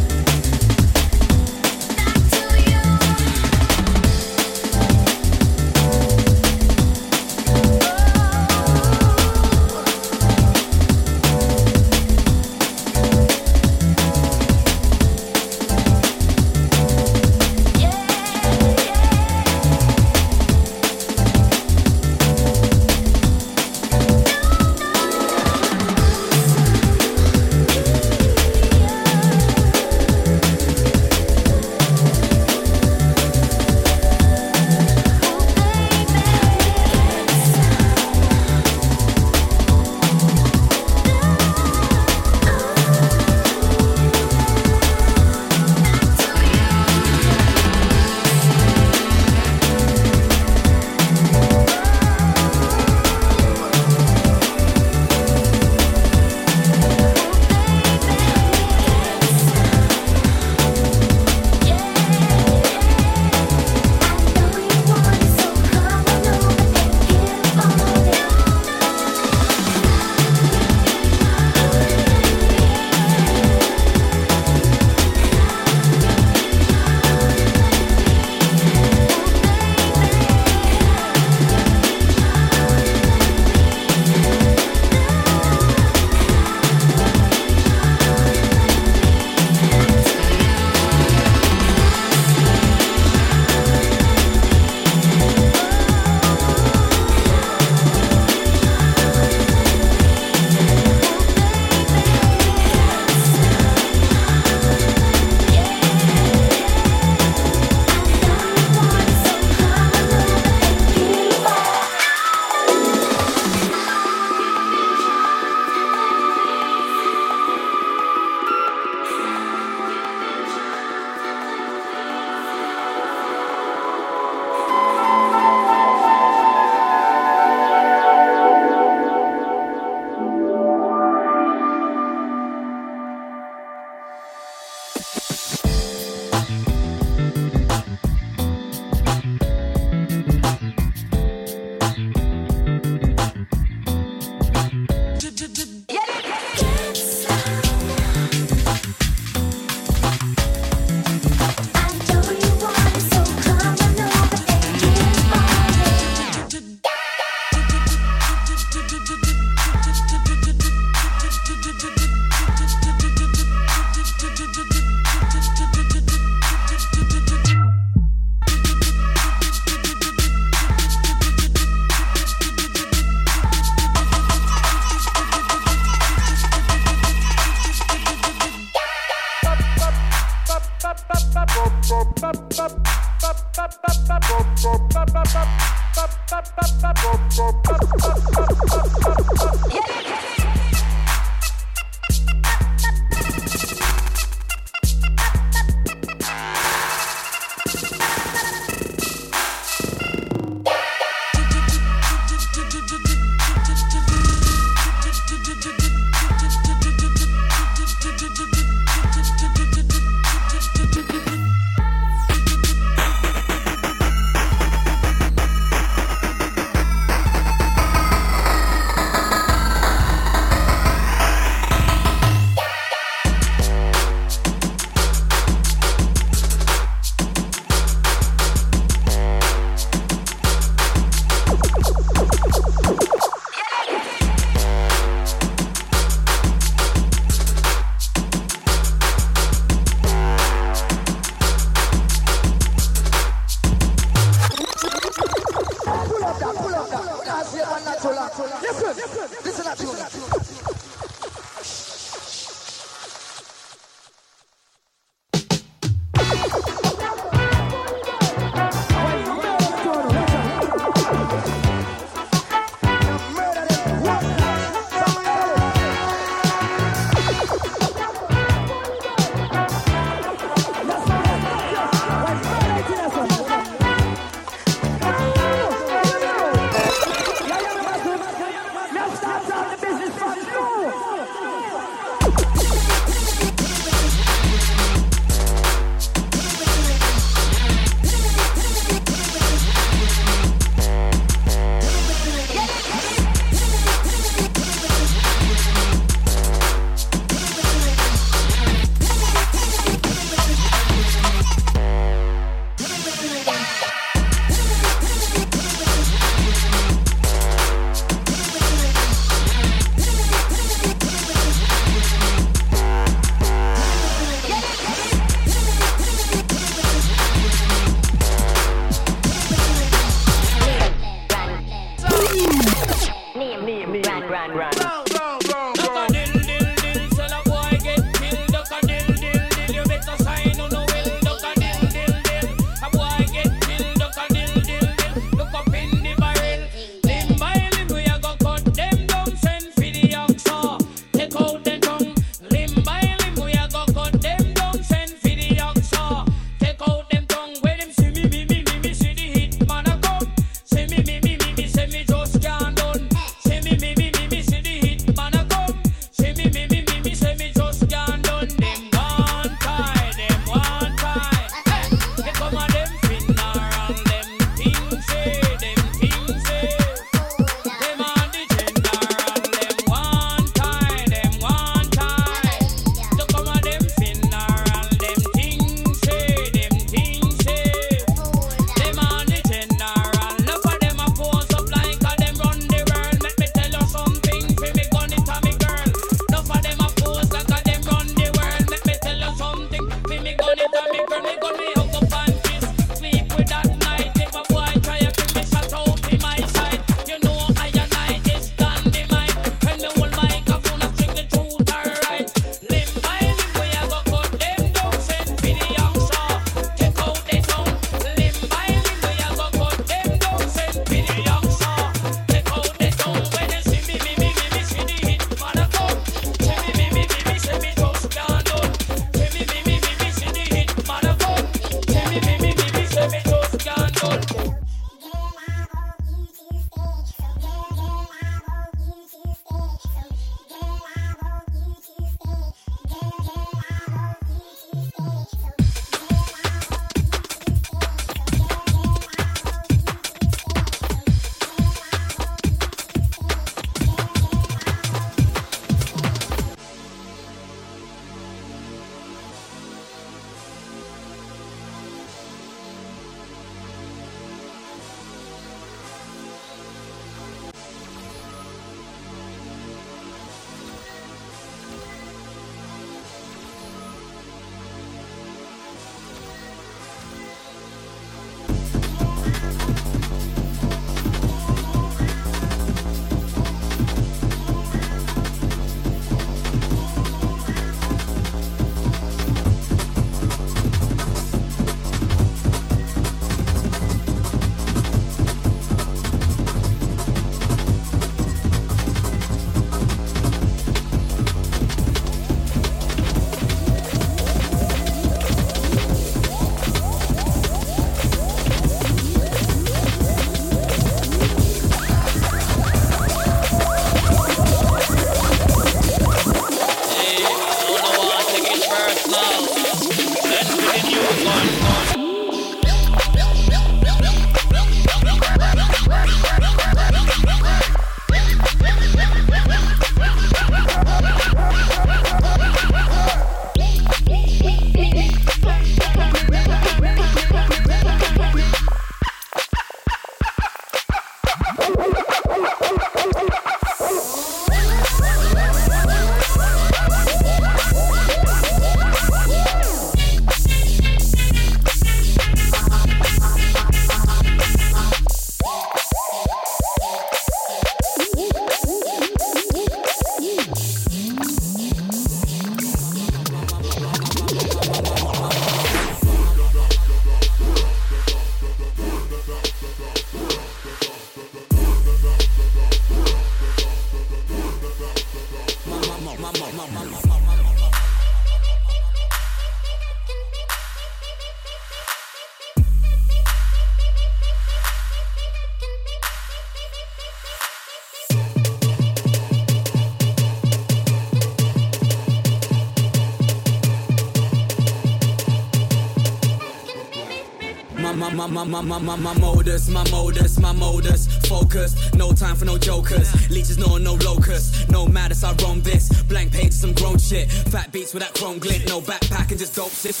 My, my, my, my, my, modus, my modus, my modus. Focus, no time for no jokers. Leeches, no, no locus. No matters, I roam this. Blank page, some grown shit. Fat beats with that chrome glint. No backpack and just dope shit.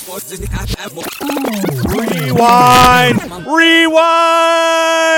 Rewind! Rewind!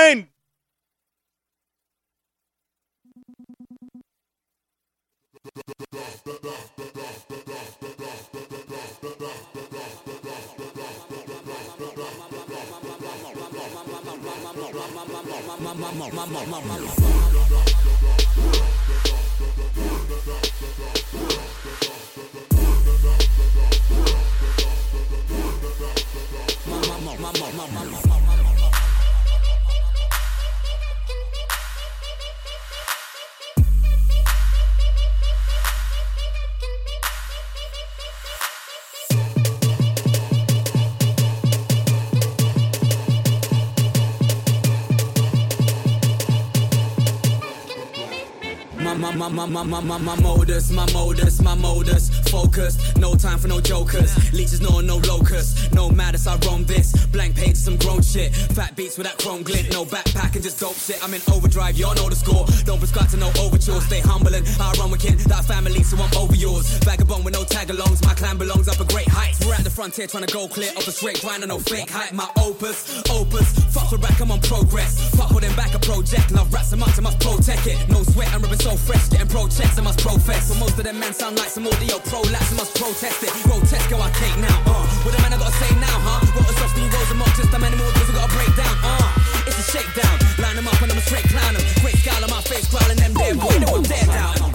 My, my, my, my, my, modus, my modus, my modus. Focus, no time for no jokers. Leeches, no, no locusts. No matters, I roam this. Blank page, some grown shit. Fat beats with that chrome glint. No backpack and just dope shit. I'm in overdrive, y'all know the score. Don't prescribe to no overtures. Stay humble and I run with kin. That family, so I'm over yours. Vagabond with no tag alongs. My clan belongs up a great heights. We're at the frontier trying to go clear off the straight grind and no fake hype. My opus, opus. Fuck with back, I'm on progress. Fuck with them back a project. Love rats so much, I must protect it. No sweat, I'm ripping so fresh. Getting pro checks, I must profess. So most of them men sound like some audio pro laps, I must protest it. Grotesque, go I cake now. Uh, what a man I gotta say now, huh? Wrote a soft rolls them up, just a man more I gotta break down. Uh, it's a shakedown. Line them up and I'm a straight clown 'em. Great scowl on my face, growling them there, boy, they were dead down.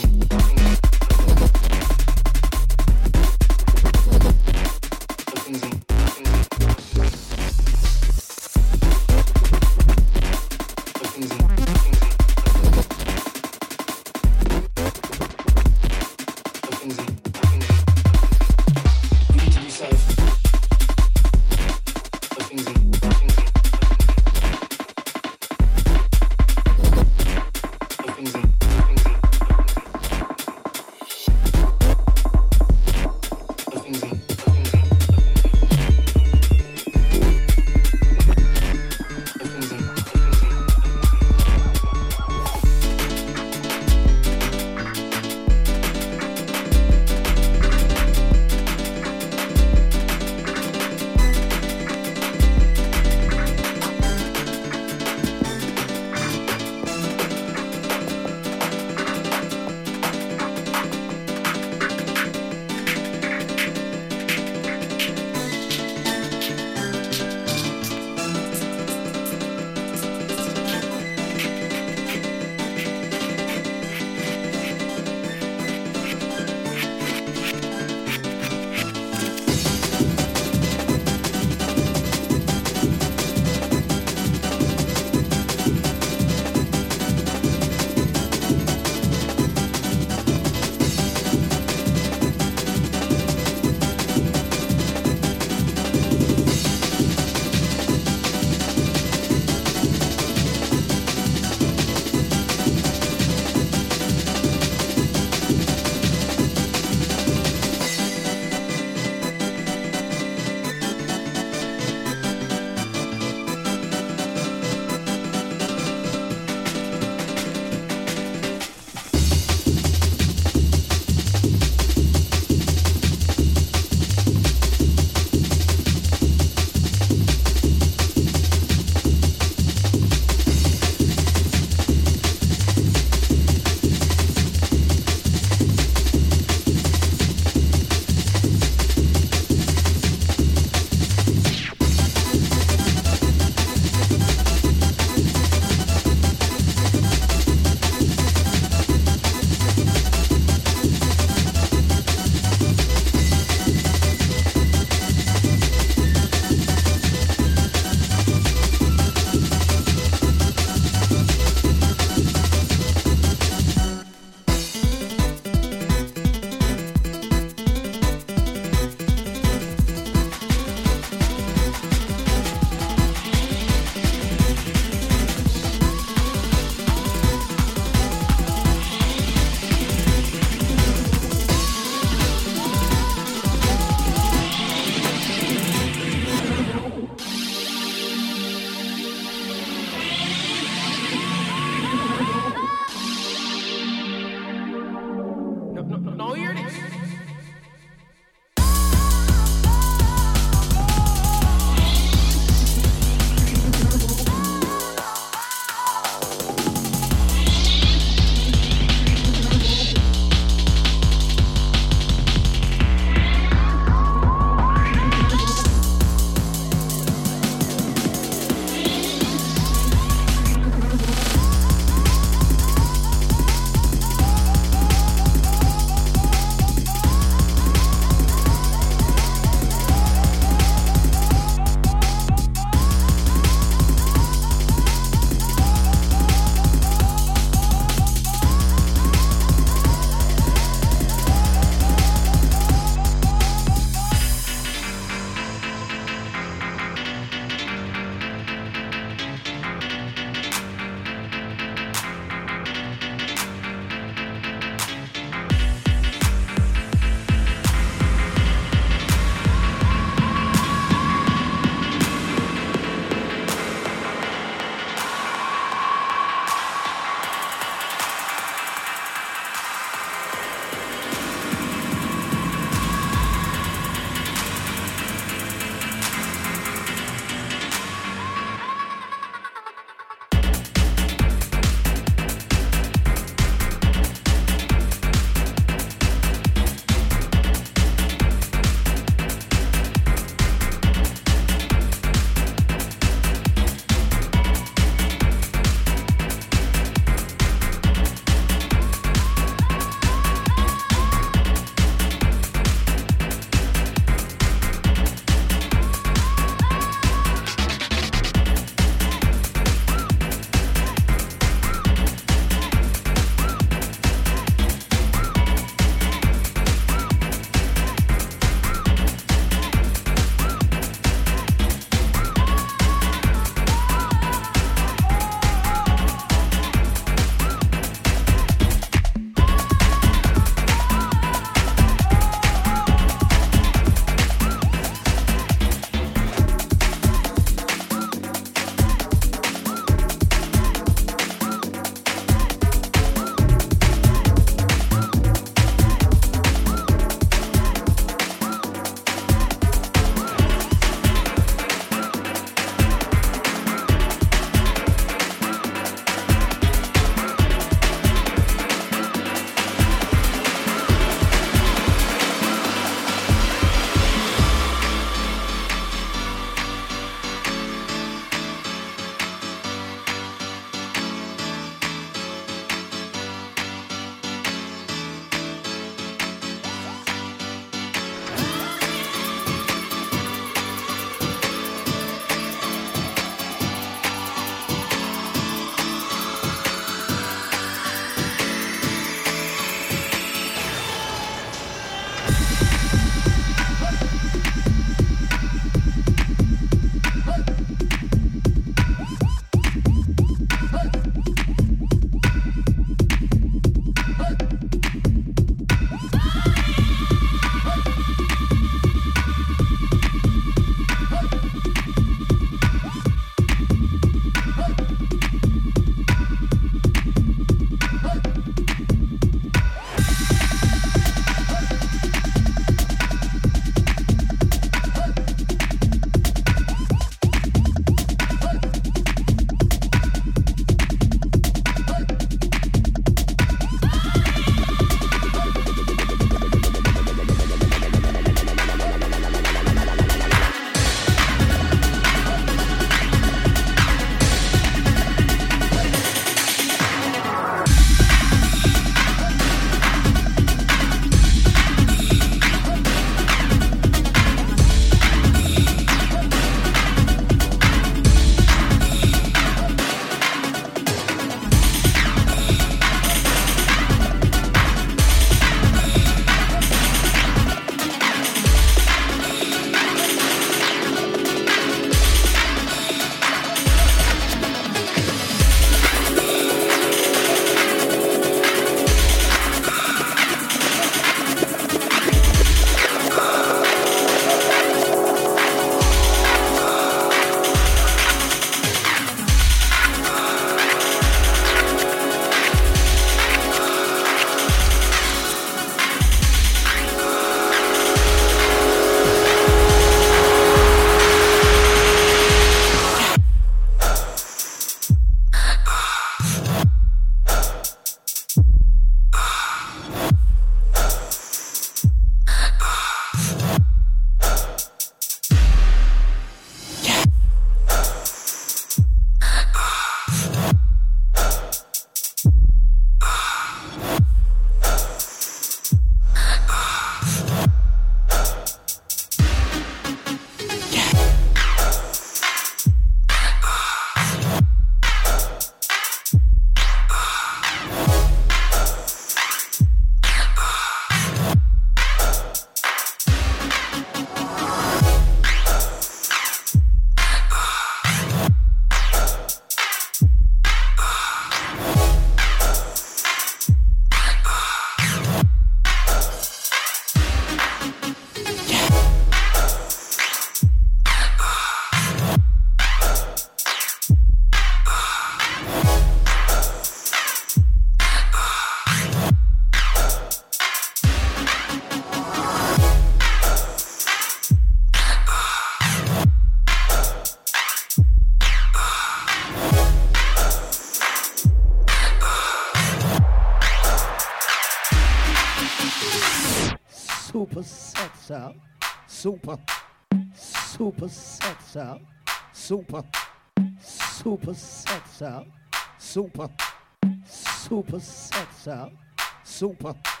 month.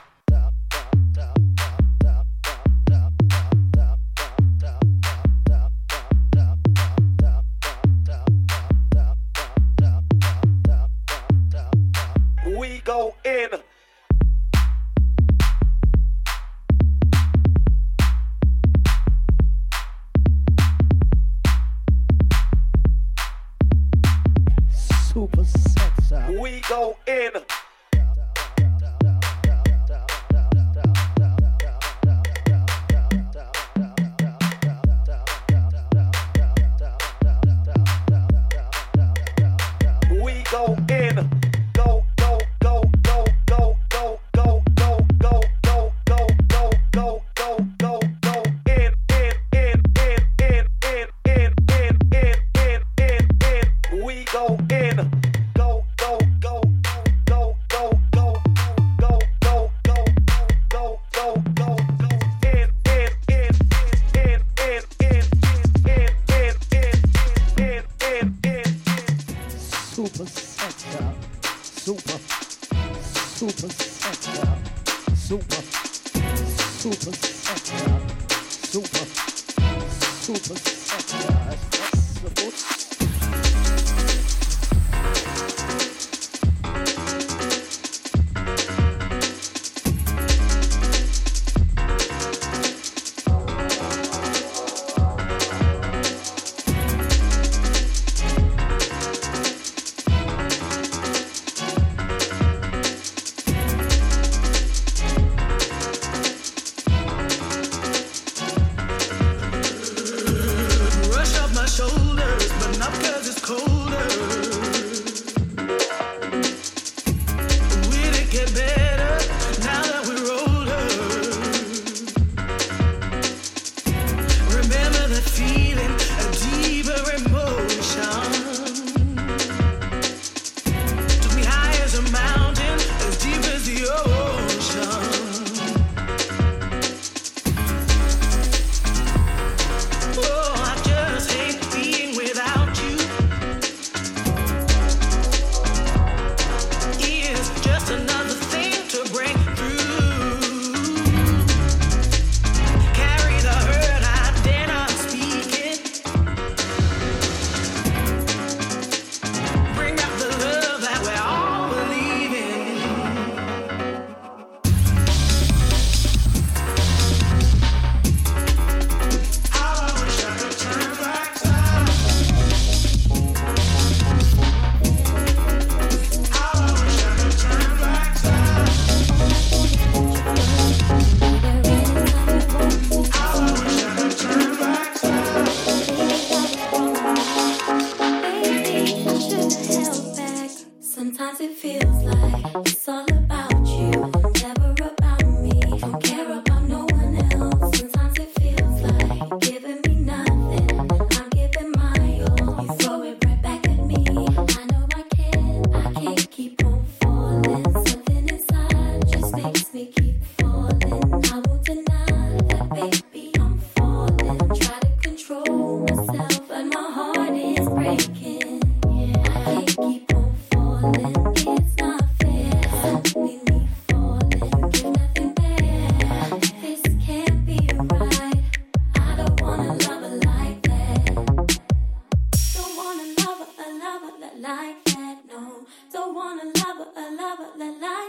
lover, a lover, la la.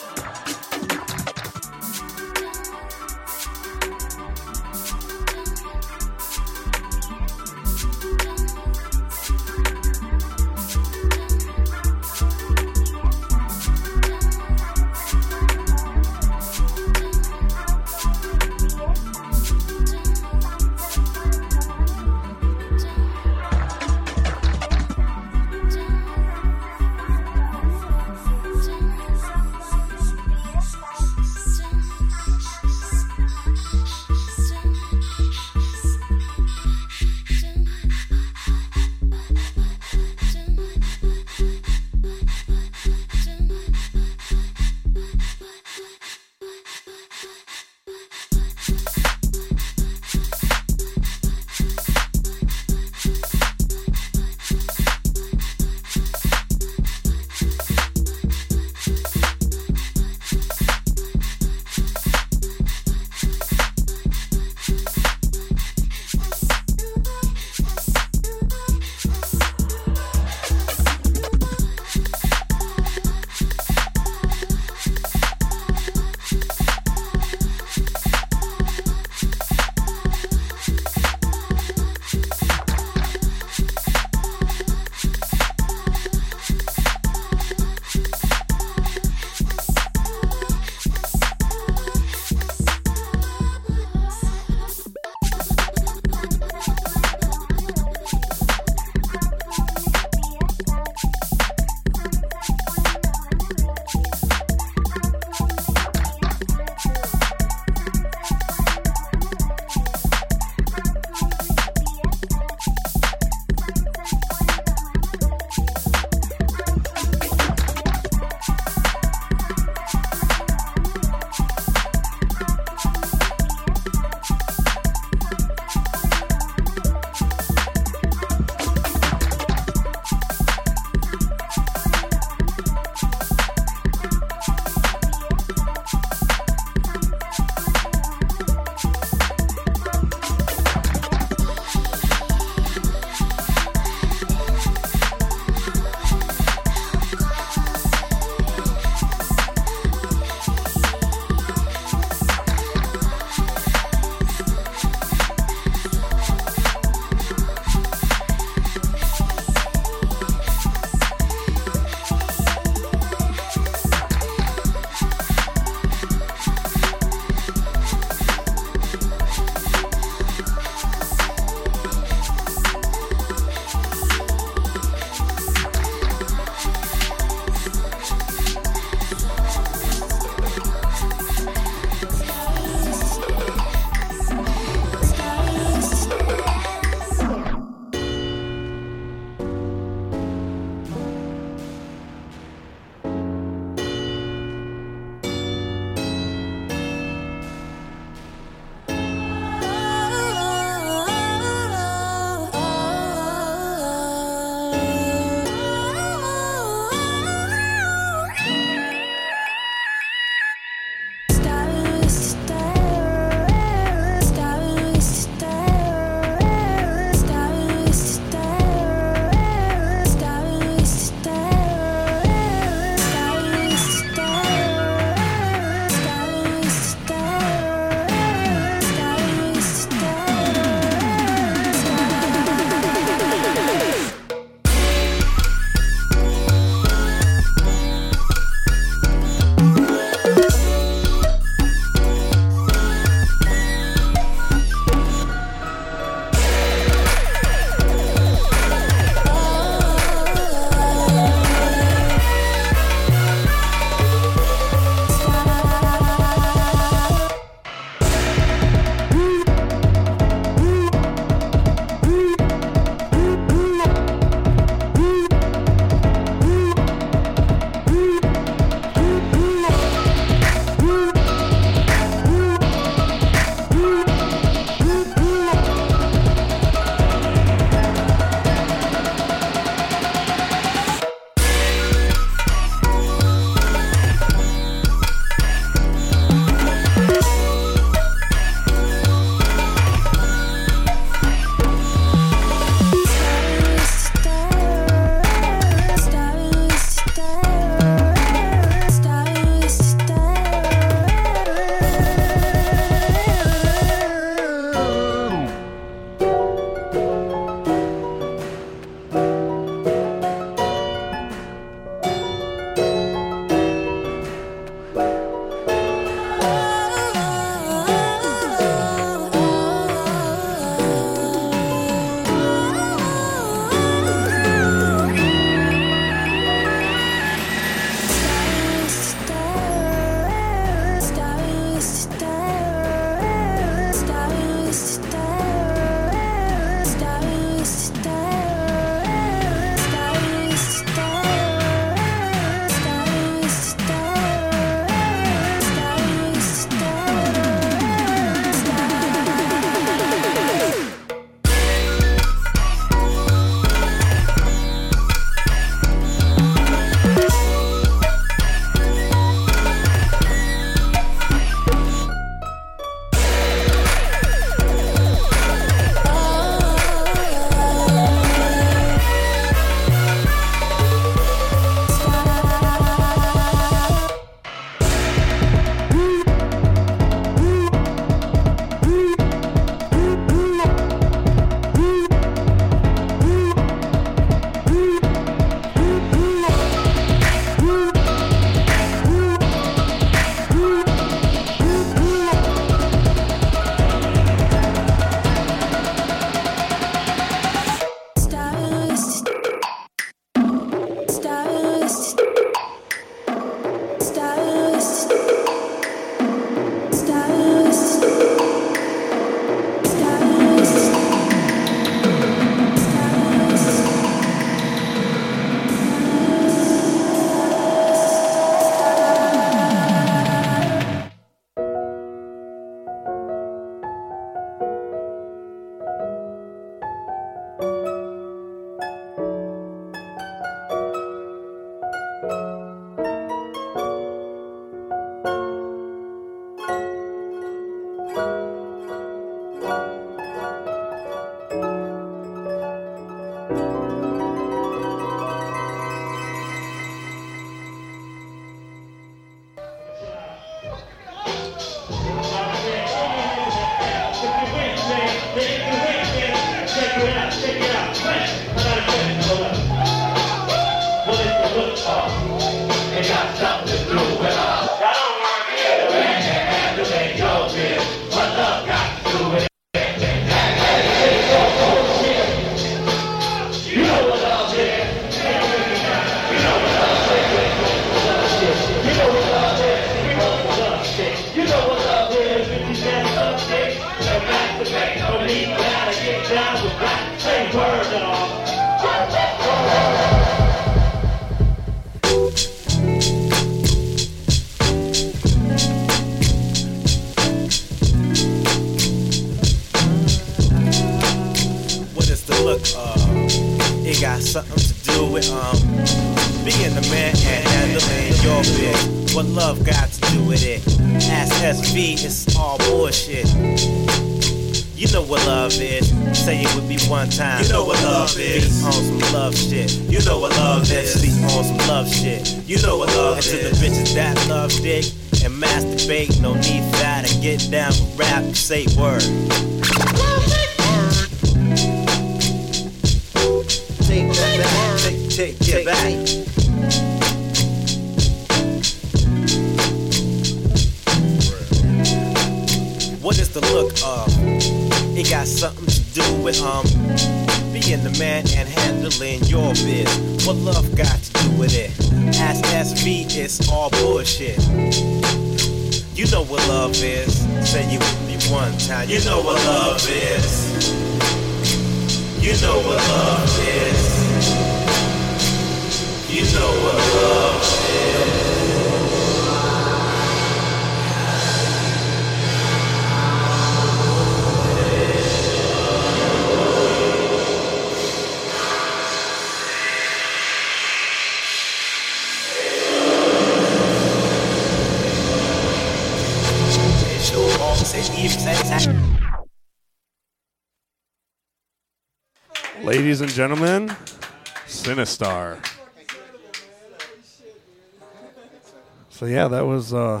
So yeah, that was uh,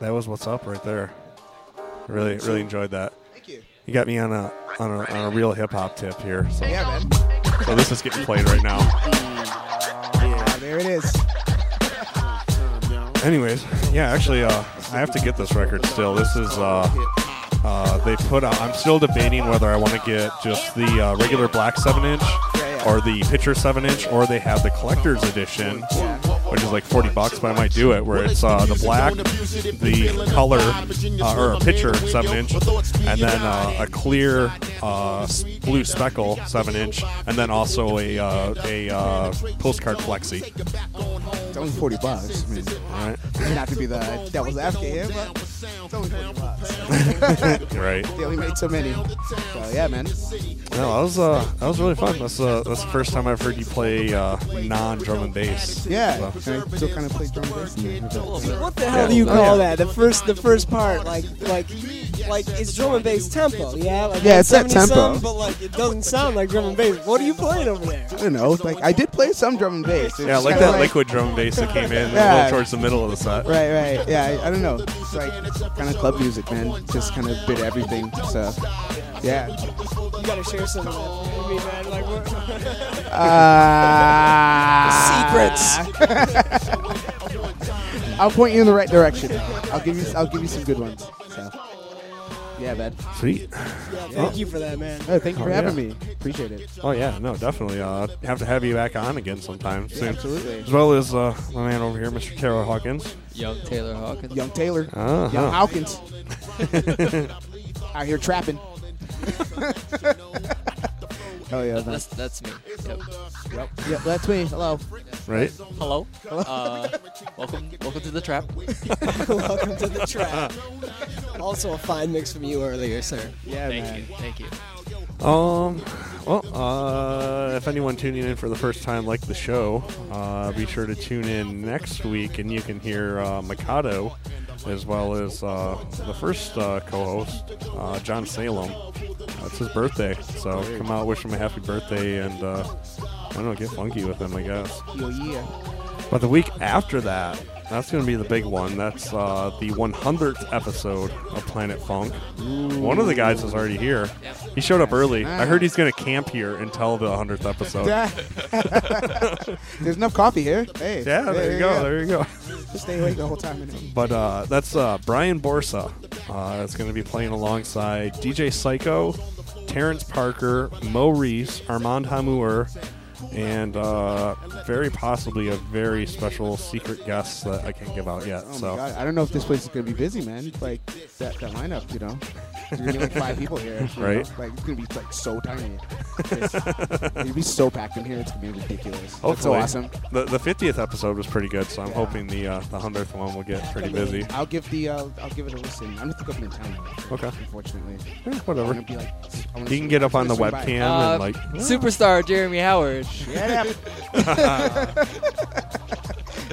that was what's up right there. Really, really enjoyed that. Thank you. You got me on a on a, on a real hip hop tip here. So Yeah, man. so this is getting played right now. Yeah, there it is. Anyways, yeah, actually, uh, I have to get this record still. This is uh, uh, they put out. I'm still debating whether I want to get just the uh, regular black seven inch or the picture seven inch, or they have the collector's edition, which is like 40 bucks. But I might do it where it's uh, the black, the color, uh, or a picture seven inch, and then uh, a clear uh, blue speckle seven inch, and then also a uh, a uh, postcard flexi. It's only 40 bucks. I mean, Right. not to be the devil's advocate here, but it's only 40 bucks. Right. They only made so many. So, yeah, man. No, that was uh, that was really fun. That's uh, that's the first time I've heard you play uh, non drum and bass. Yeah, So- and I still kind of play drum bass. in there. What the hell do you call oh, that? The first, the first part, like, like, like it's drum and bass tempo, yeah. Like Yeah, it's that 170 some, tempo. but like it doesn't sound like drum and bass. What are you playing over there? I don't know. Like I did play some drum and bass. It's Yeah, like kinda that liquid drum and bass that came in a Yeah. little towards the middle of the set. Right, right. Yeah, I, I don't know. It's like kind of club music, man. Just kind of bit everything. So, yeah. You gotta share some of that with me, man. Like what? Uh, Secrets. I'll point you in the right direction. I'll give you. I'll give you some good ones. So, yeah, man. Sweet. Thank you for that, man. Oh, thank you for Oh, having yeah. me. Appreciate it. Oh yeah, no, definitely. Uh, have to have you back on again sometime soon. absolutely. As well as uh, my man over here, Mr. Taylor Hawkins. Young Taylor Hawkins. Young Taylor. Uh-huh. Young Hawkins. Out here trapping. Hell yeah. That's that's me. Yep. Yep. Yep, that's me. Hello. Right. Hello. Uh, welcome welcome to the trap. Welcome to the trap. Also a fine mix from you earlier, sir. Yeah, Thank man. you. Thank you. Um, well, uh, if anyone tuning in for the first time, like the show, uh, be sure to tune in next week, and you can hear uh, Mikado, as well as uh, the first uh, co-host, uh, John Salem. It's his birthday, so come out, wish him a happy birthday, and uh, I don't know, get funky with him, I guess. Yo, yeah. But the week after that, that's going to be the big one. That's uh, the 100th episode of Planet Funk. One of the guys is already here. He showed up early. I heard he's going to camp here until the 100th episode. There's enough coffee here. Hey. Yeah, there you go. There you go. Stay awake the whole time. But uh, that's uh, Brian Borsa. Uh, that's going to be playing alongside DJ Psycho, Terrence Parker, Mo Reese, Armand Hamour, and uh, very possibly a very special secret guest that I can't give out yet. Oh so god, I don't know if this place is gonna be busy, man. Like that, that lineup, you know. There's gonna be like five people here. you know? Right. Like it's gonna be like so tiny. It's, it's gonna be so packed in here. It's gonna be ridiculous. That's so awesome. The the 50th episode was pretty good, so I'm hoping the uh, the 100th one will get pretty busy. I'll give the uh, I'll give it a listen. I'm not think I'll be in town. though, Okay. Unfortunately. Eh, whatever. Be like, I wanna He can get up on the webcam Uh, and like. superstar Jeremy Howard. Shut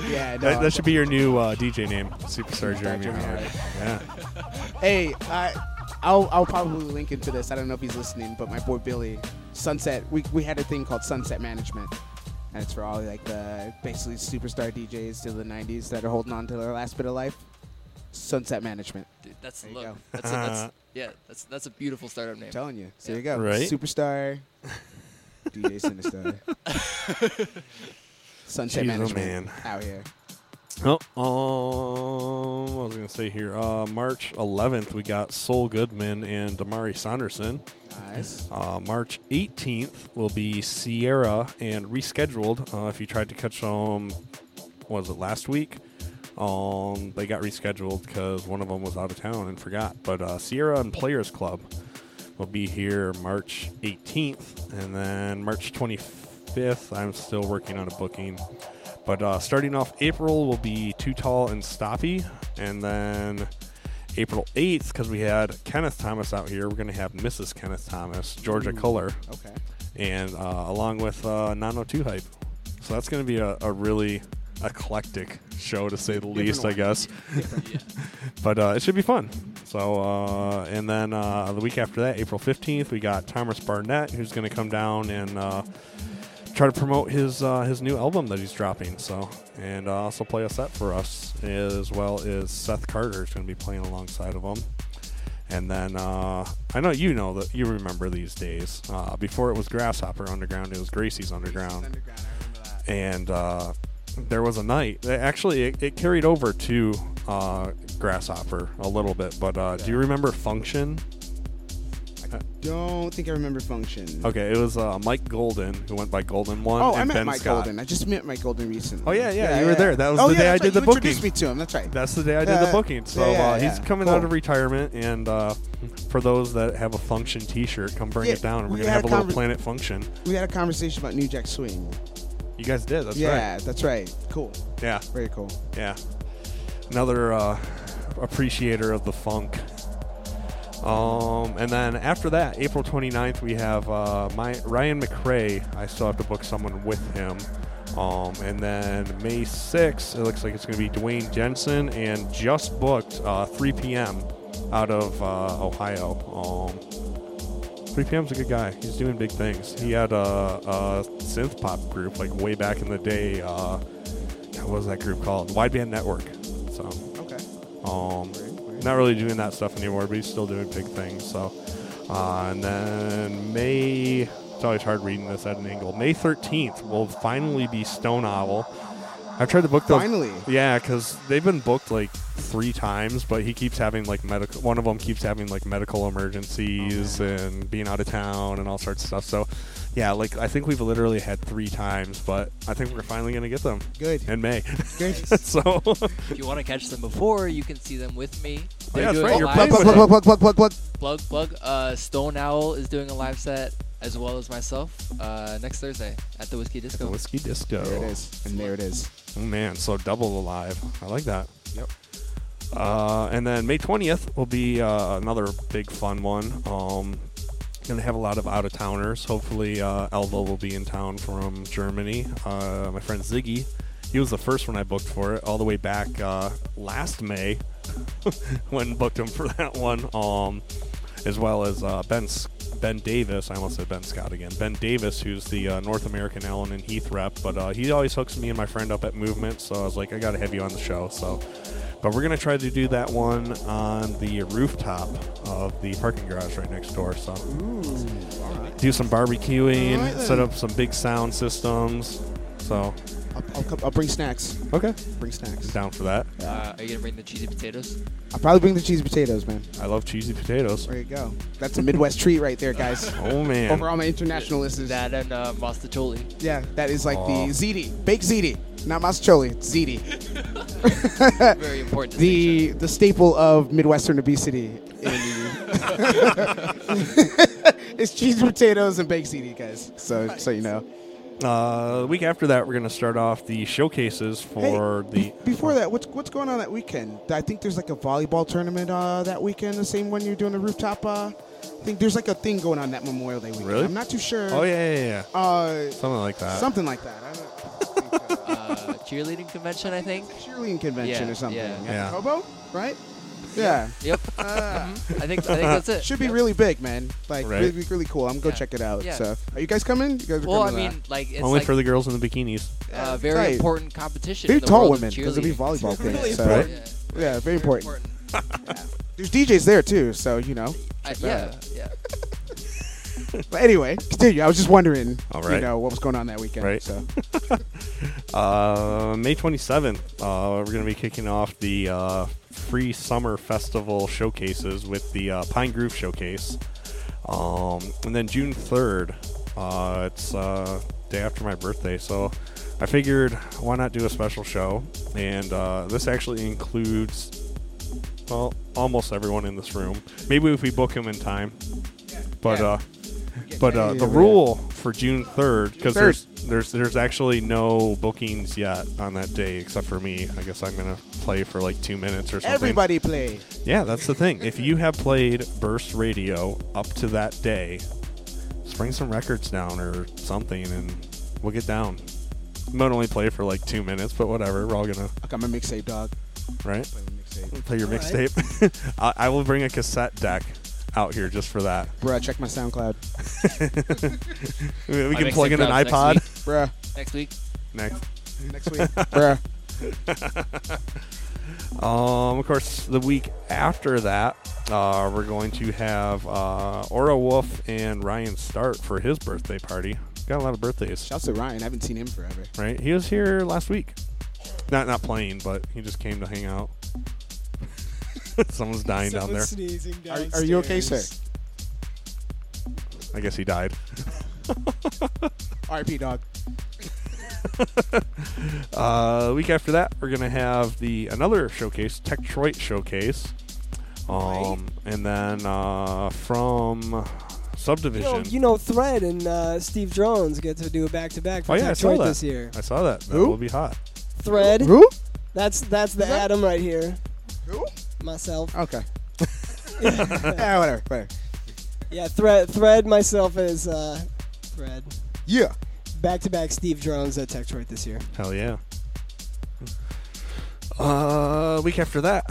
Yeah, no, that, that should be your new uh, DJ name, Superstar Jeremy Jeremy Howard. Howard. Yeah. Hey, I, I'll I'll probably link into this. I don't know if he's listening, but my boy Billy, Sunset. We we had a thing called Sunset Management, and it's for all like the basically superstar DJs to the '90s that are holding on to their last bit of life. Sunset Management. Dude, that's There you look. go. That's a, that's yeah. That's that's a beautiful startup name. telling you. So Yeah. there you go. Right. Superstar. DJ Sinistarr. Sunset Jeez, oh, Management man. out here. Oh, um, what was I gonna say here? Uh, March 11th, we got Soul Goodman and Damari Saunderson. Nice. Uh, March 18th will be Sierra and rescheduled. Uh, if you tried to catch them, was it last week? Um, they got rescheduled because one of them was out of town and forgot. But uh, Sierra and Players Club will be here March 18th, and then March 25th. I'm still working on a booking. But uh, starting off April will be Too Tall and Stoppy, and then April 8th, because we had Kenneth Thomas out here, we're going to have Mrs. Kenneth Thomas, Georgia Ooh, Culler, okay. and uh, along with uh, 902 Hype. So that's going to be a, a really eclectic show, to say the Different least, I guess. but uh, it should be fun. So, uh, and then uh, the week after that, April 15th, we got Thomas Barnett, who's going to come down and uh, try to promote his uh, his new album that he's dropping. So, and uh, also play a set for us, as well as Seth Carter is going to be playing alongside of him. And then uh, I know you know that you remember these days. Uh, before it was Grasshopper Underground, it was Gracie's Underground. And uh, there was a night. Actually, it, it carried over to uh, Grasshopper a little bit. But uh, do you remember Function? I don't think I remember Function. Okay, it was uh, Mike Golden who went by Golden One. Oh, I met Ben Mike Scott. Golden. I just met Mike Golden recently. Oh yeah, yeah, you were there. That was oh, the yeah, day I did right. the You booking. introduced me to him. That's right. That's the day I did Yeah, the booking. So yeah, yeah, uh, he's yeah. coming Cool. out of retirement, and uh, for those that have a Function T-shirt, come bring Yeah, it down. and We're we gonna have a a little Planet Function. We had a conversation about New Jack Swing. You guys did. That's right. yeah, that's right. Cool. Yeah. Very cool. Yeah. Another uh, appreciator of the funk. Um, and then after that, April 29th, we have uh, my Ryan McRae. I still have to book someone with him. Um, and then May 6th, it looks like it's going to be Dwayne Jensen and just booked uh, 3 p.m. out of uh, Ohio. Um, 3 p.m.'s a good guy. He's doing big things. He had a, a synth pop group like way back in the day. Uh, what was that group called? Wideband Network. So Okay. um, not really doing that stuff anymore, but he's still doing big things. So, uh, and then May, it's always hard reading this at an angle. May 13th will finally be Stone Owl. I've tried to book those. Finally? Yeah, because they've been booked like three times, but he keeps having like medical. One of them keeps having like medical emergencies and being out of town and all sorts of stuff. So, yeah, like I think we've literally had three times, but I think we're finally gonna get them. Good. In May. Good. so. If you want to catch them before, you can see them with me. Yeah, They're that's doing right, you're live Plug, plug, plug, plug, plug, plug, plug. Plug, plug. Uh, Stone Owl is doing a live set as well as myself uh, next Thursday at the Whiskey Disco. The Whiskey Disco. There it is. And there it is. Oh man, so double alive. I like that. Yep. Uh, and then May 20th will be uh, another big fun one. Um, gonna have a lot of out of towners. Hopefully, uh, Elva will be in town from Germany. Uh, my friend Ziggy, he was the first one I booked for it, all the way back uh, last May when booked him for that one. Um, as well as uh, Ben Ben Davis. I almost said Ben Scott again. Ben Davis, who's the uh, North American Allen and Heath rep, but uh, he always hooks me and my friend up at Movement. So I was like, I got to have you on the show. So, but we're gonna try to do that one on the rooftop of the parking garage right next door. So do some barbecuing, right, set up some big sound systems. So I'll, I'll, come- I'll bring snacks. okay, Bring snacks. down for that. Uh, are you gonna bring the cheesy potatoes? I'll probably bring the cheesy potatoes, man. I love cheesy potatoes. There you go. That's a Midwest treat right there, guys. Oh man. Over all my international listeners. That and uh, mostaccioli. Yeah, that is like Aw. the ziti, baked ziti, not masacholi, it's ziti. Very important. the the staple of Midwestern obesity in it's cheese, potatoes, and baked ziti, guys. So, so you know. Uh, the week after that, we're going to start off the showcases for the. Before that, what's what's going on that weekend? I think there's like a volleyball tournament uh, that weekend. The same one you're doing the rooftop. Uh, I think there's like a thing going on that Memorial Day weekend. Really? I'm not too sure. Oh yeah, yeah, yeah. Uh, Something like that. Something like that. I don't uh, cheerleading convention, I think. Cheerleading convention Yeah, or something. yeah. At Yeah. Cobo, right? Yeah. Yep. Mhm. I think I think that's it. Should be really big, man. Like Right. really, really cool. I'm gonna go Yeah. check it out. Yeah. So, are you guys coming? You guys are Well, I coming to mean, that? like it's Only like for the girls in the bikinis. uh, very Right. important competition. Very in the tall world of women because it'll be cheerleading. volleyball Really things. So, important. yeah. very important. Yeah. There's DJs there too, so you know. Uh, yeah, out. yeah. But anyway, continue. I was just wondering, All you know, what was going on that weekend. Right. So, Uh, May 27th, uh, we're going to be kicking off the uh, free summer festival showcases with the uh, Pine Groove Showcase. Um, and then June 3rd, uh, it's uh, day after my birthday, so I figured why not do a special show? And uh, this actually includes, well, almost everyone in this room. Maybe if we book them in time. But uh, but uh, the rule for June 3rd, because there's there's there's actually no bookings yet on that day except for me. I guess I'm gonna play for like two minutes or something. everybody play. Yeah, that's the thing. If you have played Burst Radio up to that day, just bring some records down or something, and we'll get down. Might only play for like two minutes, but whatever. We're all gonna I got my mixtape, dog. right. Play my mixtape. Play your All right. mixtape. I, I will bring a cassette deck out here just for that. Bruh, check my SoundCloud. we we My can plug in an mixtape iPod. next Bruh. Next week. Next. Next week. Bruh. Um, of course, the week after that, uh, we're going to have uh, Ora Wolf and Ryan Start for his birthday party. Got a lot of birthdays, Shouts to Ryan. I haven't seen him forever. right? He was here last week. Not not playing, but he just came to hang out. Someone's dying down there. Sneezing Are, are you okay, sir? downstairs. I guess he died. RP, dog. uh, week after that, we're gonna have the another showcase, Tech Detroit showcase, um, and then uh, from You know, Subdivision. you know, Thread and uh, Steve Drones get to do a back to back for oh yeah, I saw Detroit that. this year. I saw that. That Who? will be hot. Thread. Who? That's that's the that? Adam right here. Who? Myself. Okay. yeah, whatever. Whatever. Yeah, Thread. Thread. Myself is uh, Thread. Yeah. Back to back Steve Drones at Tech Detroit this year. Hell yeah. Uh, week after that,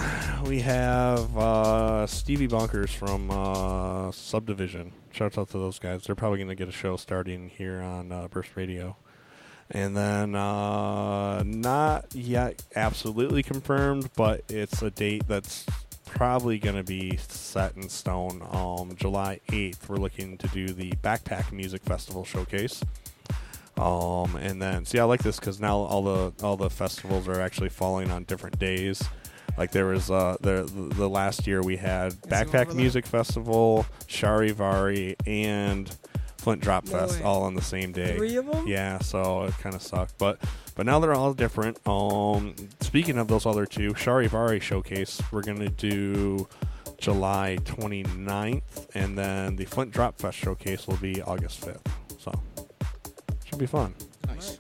we have uh, Stevie Bonkers from uh, Subdivision. Shout out to those guys. They're probably going to get a show starting here on uh, Burst Radio. And then, uh, not yet absolutely confirmed, but it's a date that's probably going to be set in stone. Um, July 8th, we're looking to do the Backpack Music Festival showcase. Um, and then see, I like this because now all the all the festivals are actually falling on different days. Like there was uh, the the last year we had Backpack Music Festival, Charivari, and Flint Drop No Fest way. all on the same day. Three of 'em? Yeah, so it kind of sucked, but but now they're all different. Um, speaking of those other two, Charivari Showcase, we're gonna do July 29th, and then the Flint Drop Fest Showcase will be August 5th. So should be fun. Nice.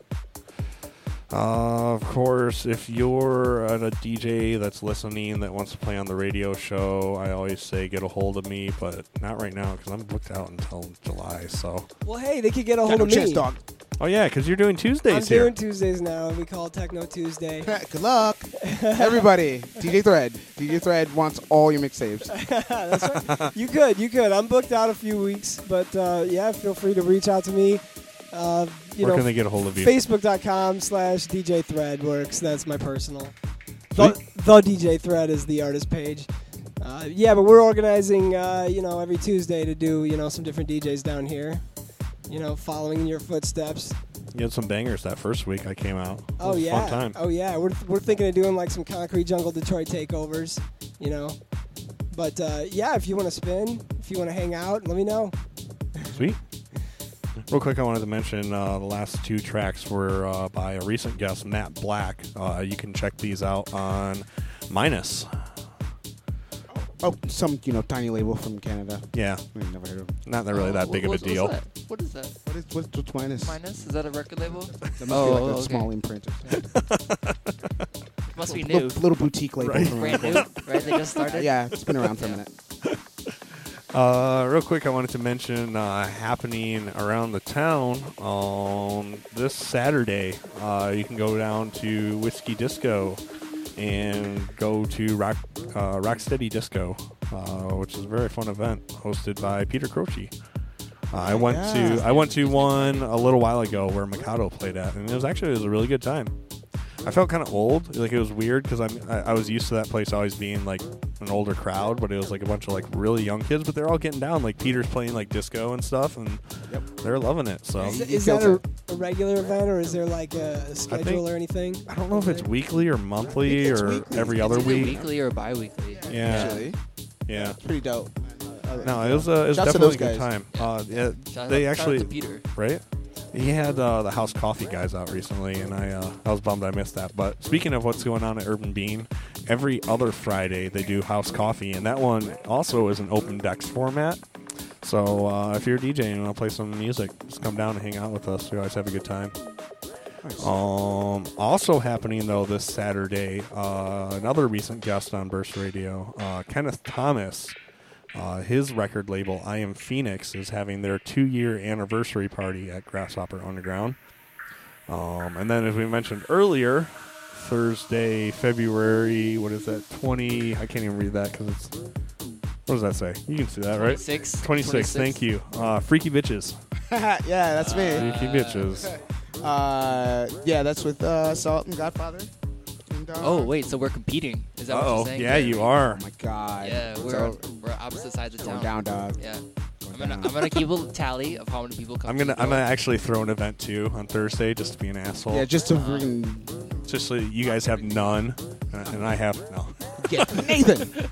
Uh, of course, if you're a DJ that's listening that wants to play on the radio show, I always say get a hold of me, but not right now because I'm booked out until July. So, Well, hey, they could get a hold no of chance, me. dog. oh yeah, because you're doing Tuesdays here. I'm here. doing Tuesdays now. We call it Techno Tuesday. Good luck, everybody. DJ Thread. DJ Thread wants all your mixtapes. That's right. You could, you could. I'm booked out a few weeks, but uh, yeah, feel free to reach out to me. Uh, you Where know, can they get a hold of you? Facebook.com slash DJ Thread works. That's my personal. The, the DJ Thread is the artist page. Uh, yeah, but we're organizing, uh, you know, every Tuesday to do, you know, some different DJs down here. You know, following in your footsteps. You had some bangers that first week I came out. Oh yeah. fun time. Oh yeah. We're we're thinking of doing like some concrete jungle Detroit takeovers, you know. But uh, yeah, if you want to spin, if you want to hang out, let me know. Sweet. Real quick, I wanted to mention uh, the last two tracks were uh, by a recent guest, Matt Black. Uh, you can check these out on Minus. Oh, some you know tiny label from Canada. Yeah. I've never heard of. 'em. Not that really that big of a What's- what's deal. that? What is that? What is what's, what's minus? Minus? Is that a record label? That must oh, be like a okay. small imprint. Or something. Must be Little- new. Little, boutique label. Right. from Brand around new, right? They just started? Yeah, it's been around for a minute. Uh, real quick, I wanted to mention uh, happening around the town on this Saturday. Uh, you can go down to Whiskey Disco and go to Rock uh, Rocksteady Disco, uh, which is a very fun event hosted by Peter Croce. Uh, I went Yeah. to I went to one a little while ago where Mikado played at, and it was actually it was a really good time. I felt kind of old, like it was weird because I'm I, I was used to that place always being like an older crowd, but it was like a bunch of like really young kids, but they're all getting down. Like Peter's playing like disco and stuff, and they're loving it. So Is, is that a, a regular event, or is there like a schedule think- or anything? I don't know if it's weekly or monthly or every other It's either week. weekly or bi-weekly. Yeah, Actually. yeah. It's pretty dope. No, it was, uh, it was Shouts to definitely a those good guys. time. Uh, yeah, Shout they out- shout out actually, to Peter. right? He had uh, the House Coffee guys out recently, and I uh, I was bummed I missed that. But speaking of what's going on at Urban Bean, every other Friday they do House Coffee, and that one also is an open decks format. So uh, if you're a DJ and you want to play some music, just come down and hang out with us. We always have a good time. Um, also happening though this Saturday, uh, another recent guest on Burst Radio, uh, Kenneth Thomas. Uh, his record label, I Am Phoenix, is having their two-year anniversary party at Grasshopper Underground. Um, and then, as we mentioned earlier, Thursday, February, what is that? Twenty. I can't even read that because it's. What does that say? You can see that, right? 26. 26. Thank you. Uh, Freaky bitches. yeah, that's me. Freaky bitches. Uh, yeah, that's with uh, Salt and Godfather. And, uh, Oh wait, so we're competing? Is that what Uh-oh. you're saying? Yeah, you are. Oh my God. Yeah, we're So- we're opposite sides of Going town. down, dog. Yeah. I'm gonna I'm gonna keep a tally of how many people come. I'm gonna the I'm gonna actually throw an event too on Thursday just to be an asshole. Yeah, just to freaking just so you guys have none and and I have no. get Nathan.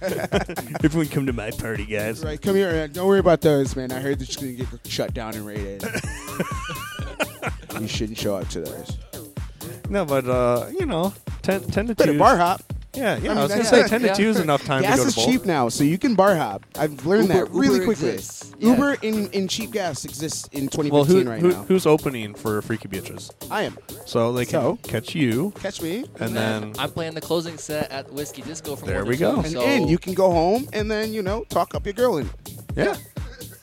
Everyone come to my party, guys. Right, come here. and Don't worry about those, man. I heard they're just gonna get shut down and raided. you shouldn't show up to those. No, but uh, you know, 10, 10 to Bit two. bar hop. Yeah, yeah. I, mean, was gonna that's say ten to two is enough time gas to go is to both. cheap now, so you can bar hop. I've learned Uber- that really Uber quickly. exists. Yeah. Uber in, in cheap gas exists in 2015 Well, who, right who now. who's opening for Freaky Bitches? I am. So they can So? catch you, Catch me. and then I'm playing the closing set at Whiskey Disco from There one we to two, go. And, so and you can go home and then you know talk up your girl and yeah.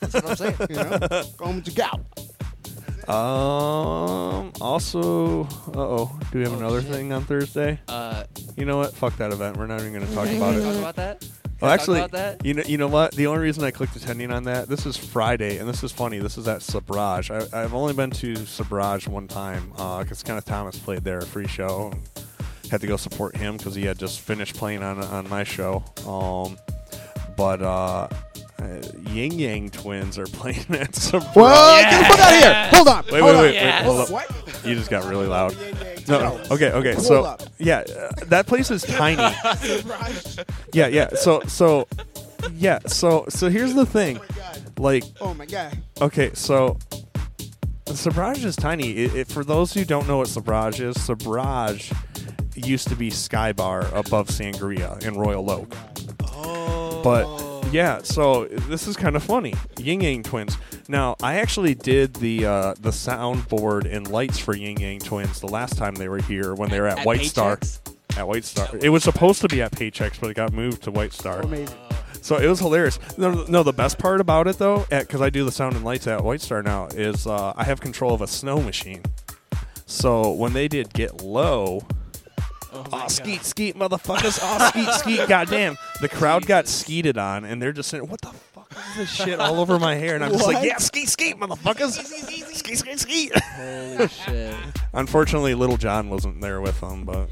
that's what I'm saying. You know, go home to gal. Um. Also, uh oh. Do we have another thing on Thursday? Uh, You know what? Fuck that event. We're not even going to talk about we it. talk about that? Can Well, we talk actually, about that? you know, you know what? The only reason I clicked attending on that, this is Friday, and this is funny. This is at Sabrage. I, I've only been to Sabrage one time because Kenneth Thomas played there, a free show. And had to go support him because he had just finished playing on on my show. Um, but uh, uh, Ying Yang Twins are playing at some. Whoa, get the fuck out of here! Hold on. Wait, hold wait, wait, wait. Hold up. What? You just got really loud. No. No, okay, okay. Hold So up. yeah, uh, that place is tiny. yeah, yeah. So so yeah. So so here's the thing, like Oh my god. okay, so Sabrage is tiny. It, it, for those who don't know what Sabrage is, Sabrage used to be Sky Bar above Sangria in Royal Oak. Oh. But yeah, so this is kind of funny. Ying Yang Twins. Now, I actually did the uh, the soundboard and lights for Ying Yang Twins the last time they were here when they were at, At White Star. At White Star. It was supposed to be at Paychex, but it got moved to White Star. Amazing. So it was hilarious. No, no, the best part about it though, because I do the sound and lights at White Star now, is uh, I have control of a snow machine. So when they did get low, oh, skeet skeet motherfuckers, oh skeet skeet, goddamn, the crowd got skeeted on, and they're just saying, "What the fuck is this shit all over my hair?" And I'm just like, What? "Yeah, skeet skeet, motherfuckers, skeet skeet skeet." Holy shit! Unfortunately, Lil Jon wasn't there with them, but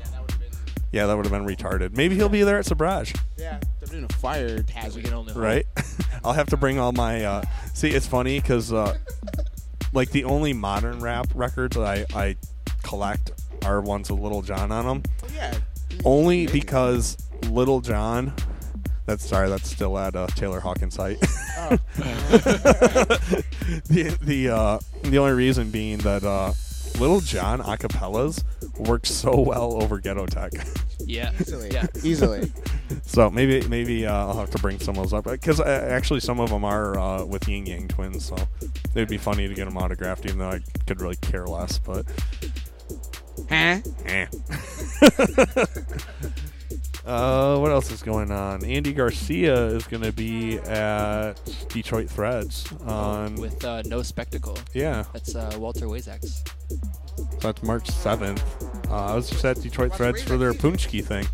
yeah, that would have been retarded. Maybe he'll be there at Sabrage. Yeah, they're doing a fire We hazard. can only hope. right? I'll have to bring all my. Uh, see, it's funny because uh, like the only modern rap records that I, I collect are ones with Lil Jon on them. Oh, yeah. Only because Lil Jon. That's sorry. That's still at uh, Taylor Hawkins' site. Oh. the the uh, the only reason being that uh, Lil Jon acapellas work so well over Ghetto Tech. Yeah. Easily. Yeah. Easily. so maybe maybe uh, I'll have to bring some of those up because uh, actually some of them are uh, with Ying Yang Twins, so it'd be funny to get them autographed, even though I could really care less. But Huh? Eh. uh, what else is going on? Andy Garcia is going to be at Detroit Threads on. with uh, no spectacle. Yeah. That's uh, Walter Wasacz's. So that's March 7th. Uh, I was just at Detroit Threads for their Pączki thing.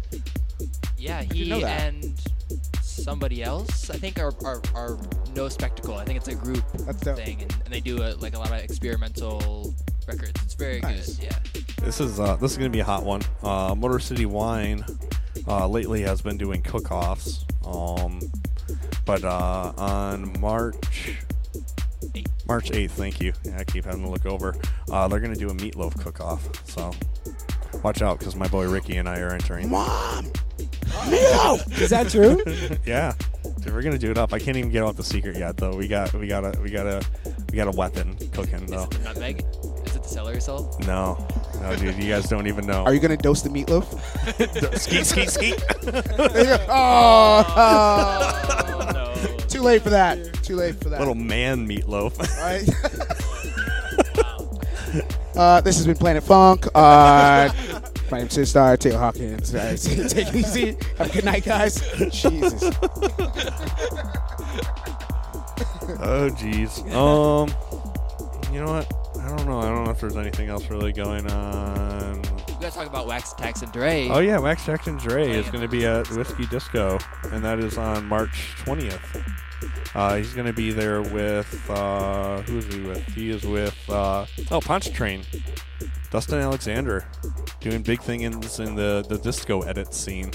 Yeah, didn't he know that. and somebody else, I think, are, are, are no spectacle. I think it's a group thing, and, and they do a, like a lot of experimental records. It's very Nice. good. Yeah. This is uh, this is going to be a hot one. Uh, Motor City Wine uh, lately has been doing cook-offs, um, but uh, on March March 8th, thank you. Yeah, I keep having to look over. Uh, they're going to do a meatloaf cook-off, so watch out because my boy Ricky and I are entering. Mom, Is that true? yeah, Dude, we're gonna do it up. I can't even get out the secret yet, though. We got we got a we got a we got a weapon cooking though. Nutmeg? Is it the celery salt? No, no, dude, you guys don't even know. Are you gonna dose the meatloaf? skeet, skeet, skeet. oh, oh Too late for that. Too late for that. Little man meatloaf. All right. Uh, this has been Planet Funk. Uh, my name's Sistar, Taylor Hawkins. Guys, take it easy. Have a good night, guys. Jesus. oh jeez. Um, you know what? I don't know. I don't know if there's anything else really going on. We gotta talk about Wax Tax and Dre. Oh yeah, Wax Tax and Dre is going to be at Whiskey Disco, and that is on March 20th. Uh, he's going to be there with uh, who is he with? He is with uh, oh Punch Train, Dustin Alexander, doing big things in the the disco edit scene.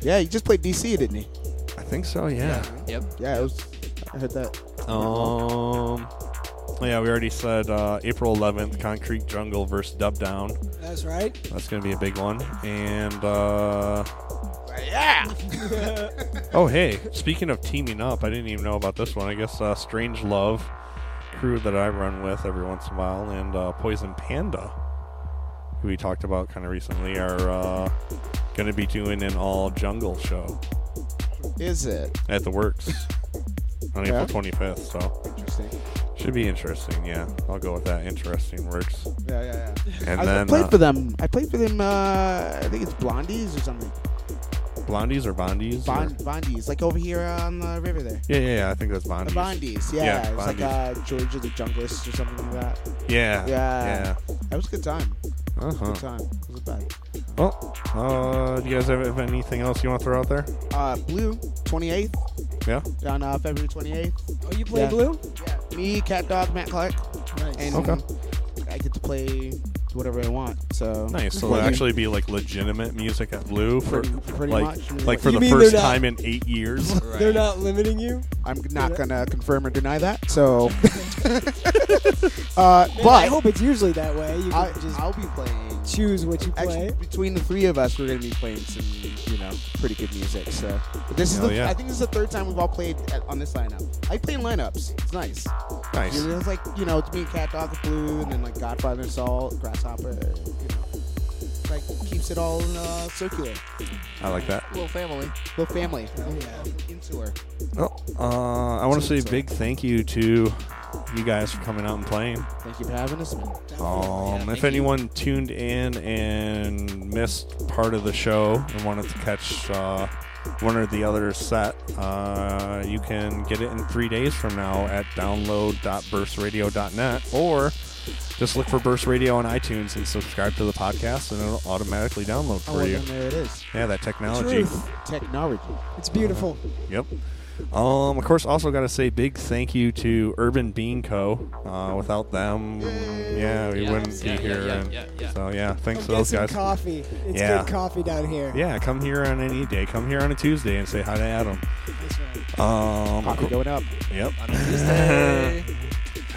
Yeah, he just played DC, didn't he? I think so. Yeah. Yep. Yeah, it was. I heard that. Um. Yeah, we already said uh, April 11th, Concrete Jungle versus Dub Down. That's right. That's going to be a big one. And uh, Yeah. oh, hey, speaking of teaming up, I didn't even know about this one. I guess uh, Strange Love crew that I run with every once in a while, and uh, Poison Panda, who we talked about kind of recently, are uh, going to be doing an all jungle show Is it? at the Works on Yeah. April 25th. So Interesting. should be interesting. Yeah, I'll go with that. Interesting Works. Yeah, yeah, yeah. And I, then I played uh, for them. I played for them. Uh, I think it's Blondies or something. Blondies or Bondies? or- Bond, Bondies, like over here on the river there. Yeah, yeah, yeah. I think that's Bondies. The Bondies, yeah. Yeah, it was like Bondies. uh, Georgia the Junglist or something like that. Yeah, Yeah. yeah. That was a good time. Uh-huh. Good time. It was bad. Well, uh, do you guys have, have anything else you want to throw out there? Uh, Blue, 28th. Yeah. On uh, February 28th. Oh, you play Yeah. Blue? Yeah. Me, Cat Dog, Matt Clark. Nice. And Okay. I get to play whatever I want. So Nice. So it'll actually be like legitimate music at Blue for Pretty- pretty like much. I like for You the mean first they're not- time in eight years. They're not limiting you. I'm not gonna confirm or deny that. So, uh, Man, but I hope it's usually that way. You can I, just I'll be playing. Choose what you play. Actually, between the three of us, we're gonna be playing some, you know, pretty good music. So, but this is the, yeah. I think this is the third time we've all played at, on this lineup. I play in lineups. It's nice. Nice. You know, It's like you know, it's me, and Cat Dog, with Blue, and then like Godfather, and Salt, Grasshopper. You know, like keeps it all uh, circular. I like that. Little family. Little family. Into her. Well, uh, I want to say a big thank you to you guys for coming out and playing. Thank you for having us, man. Um, thank if anyone tuned in and missed part of the show and wanted to catch uh, one or the other set, uh, you can get it in three days from now at download.burstradio.net or just look for Burst Radio on iTunes and subscribe to the podcast, and it'll automatically download for Oh, well, you. then there it is. Yeah, that technology. Truth. Technology. It's beautiful. Yep. Um, of course, also got to say big thank you to Urban Bean Co. Uh, without them, yeah, we Yeah, wouldn't yeah, be yeah, here. yeah, and yeah, yeah. So yeah, thanks Come to get those some guys. coffee. It's Yeah. good coffee down here. Yeah, come here on any day. Come here on a Tuesday and say hi to Adam. That's right. Um, Coffee going up. Yep. On a Tuesday.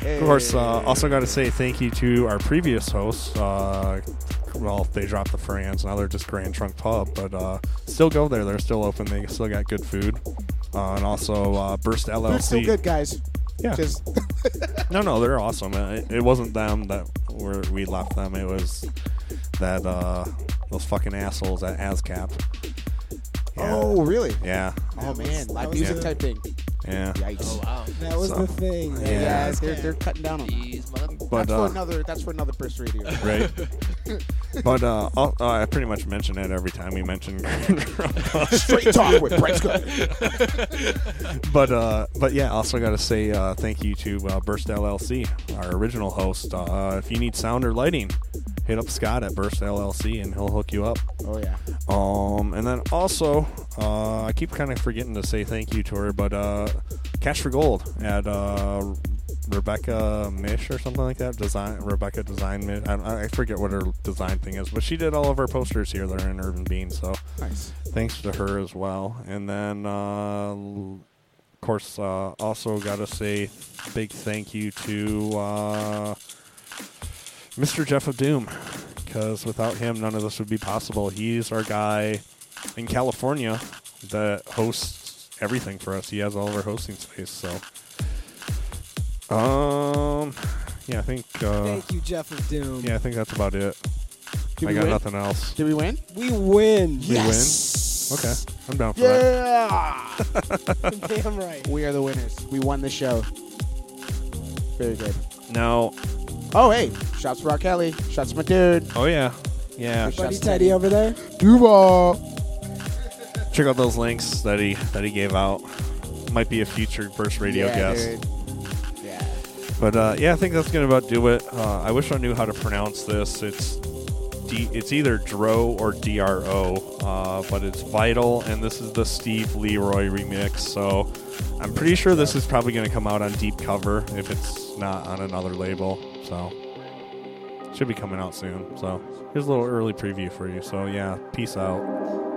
Of course, uh, also got to say thank you to our previous hosts. Uh, well, they dropped the Foran's, now they're just Grand Trunk Pub, but uh, still go there. They're still open. They still got good food. Uh, and also uh, Burst LLC. Food's still good, guys. Yeah. Just No, no, they're awesome. Uh, It, it wasn't them that where we left them. It was that uh, those fucking assholes at ASCAP. Yeah. Oh, really? Yeah. Oh man, live music the- type thing. Yeah. Yikes. Oh, wow. That was So- the thing. Yeah. Yeah, they're, they're cutting down on that. But, that's uh, for another. That's for another burst radio. Right. but uh, I'll, uh, I pretty much mention it every time we mention Straight talk with Bryce Cook. but uh, but yeah, also got to say uh, thank you to uh, Burst LLC, our original host. Uh, if you need sound or lighting, hit up Scott at Burst LLC and he'll hook you up. Oh yeah. Um, and then also, uh, I keep kind of forgetting to say thank you to her, but uh, Cash for Gold at uh, Rebecca Mish or something like that. Design Rebecca Design Mish. I, I forget what her design thing is, but she did all of our posters here that are in Urban Bean. So Nice. thanks to her as well. And then, uh, of course, uh, also got to say big thank you to uh, Mr. Jeff of Doom, because without him, none of this would be possible. He's our guy in California that hosts everything for us. He has all of our hosting space. So, um, yeah, I think. Uh, Thank you, Jeff of Doom. Yeah, I think that's about it. Did I we got win? nothing else. Did we win? We win. We win. Okay, I'm down for that. Yeah. Damn right. We are the winners. We won the show. Very good. Now, Oh hey, shots for R. Kelly. Shots for my dude. oh yeah, yeah. Buddy Teddy over there. Duval. Check out those links that he that he gave out. Might be a future Burst radio yeah, guest. Dude. But uh, yeah, I think that's gonna about do it. Uh, I wish I knew how to pronounce this. It's D, it's either Dro or DRO, uh, but it's Vital, and this is the Steve Leroy remix. So I'm pretty sure this is probably gonna come out on Deep Cover if it's not on another label. So should be coming out soon. So here's a little early preview for you. So yeah, peace out.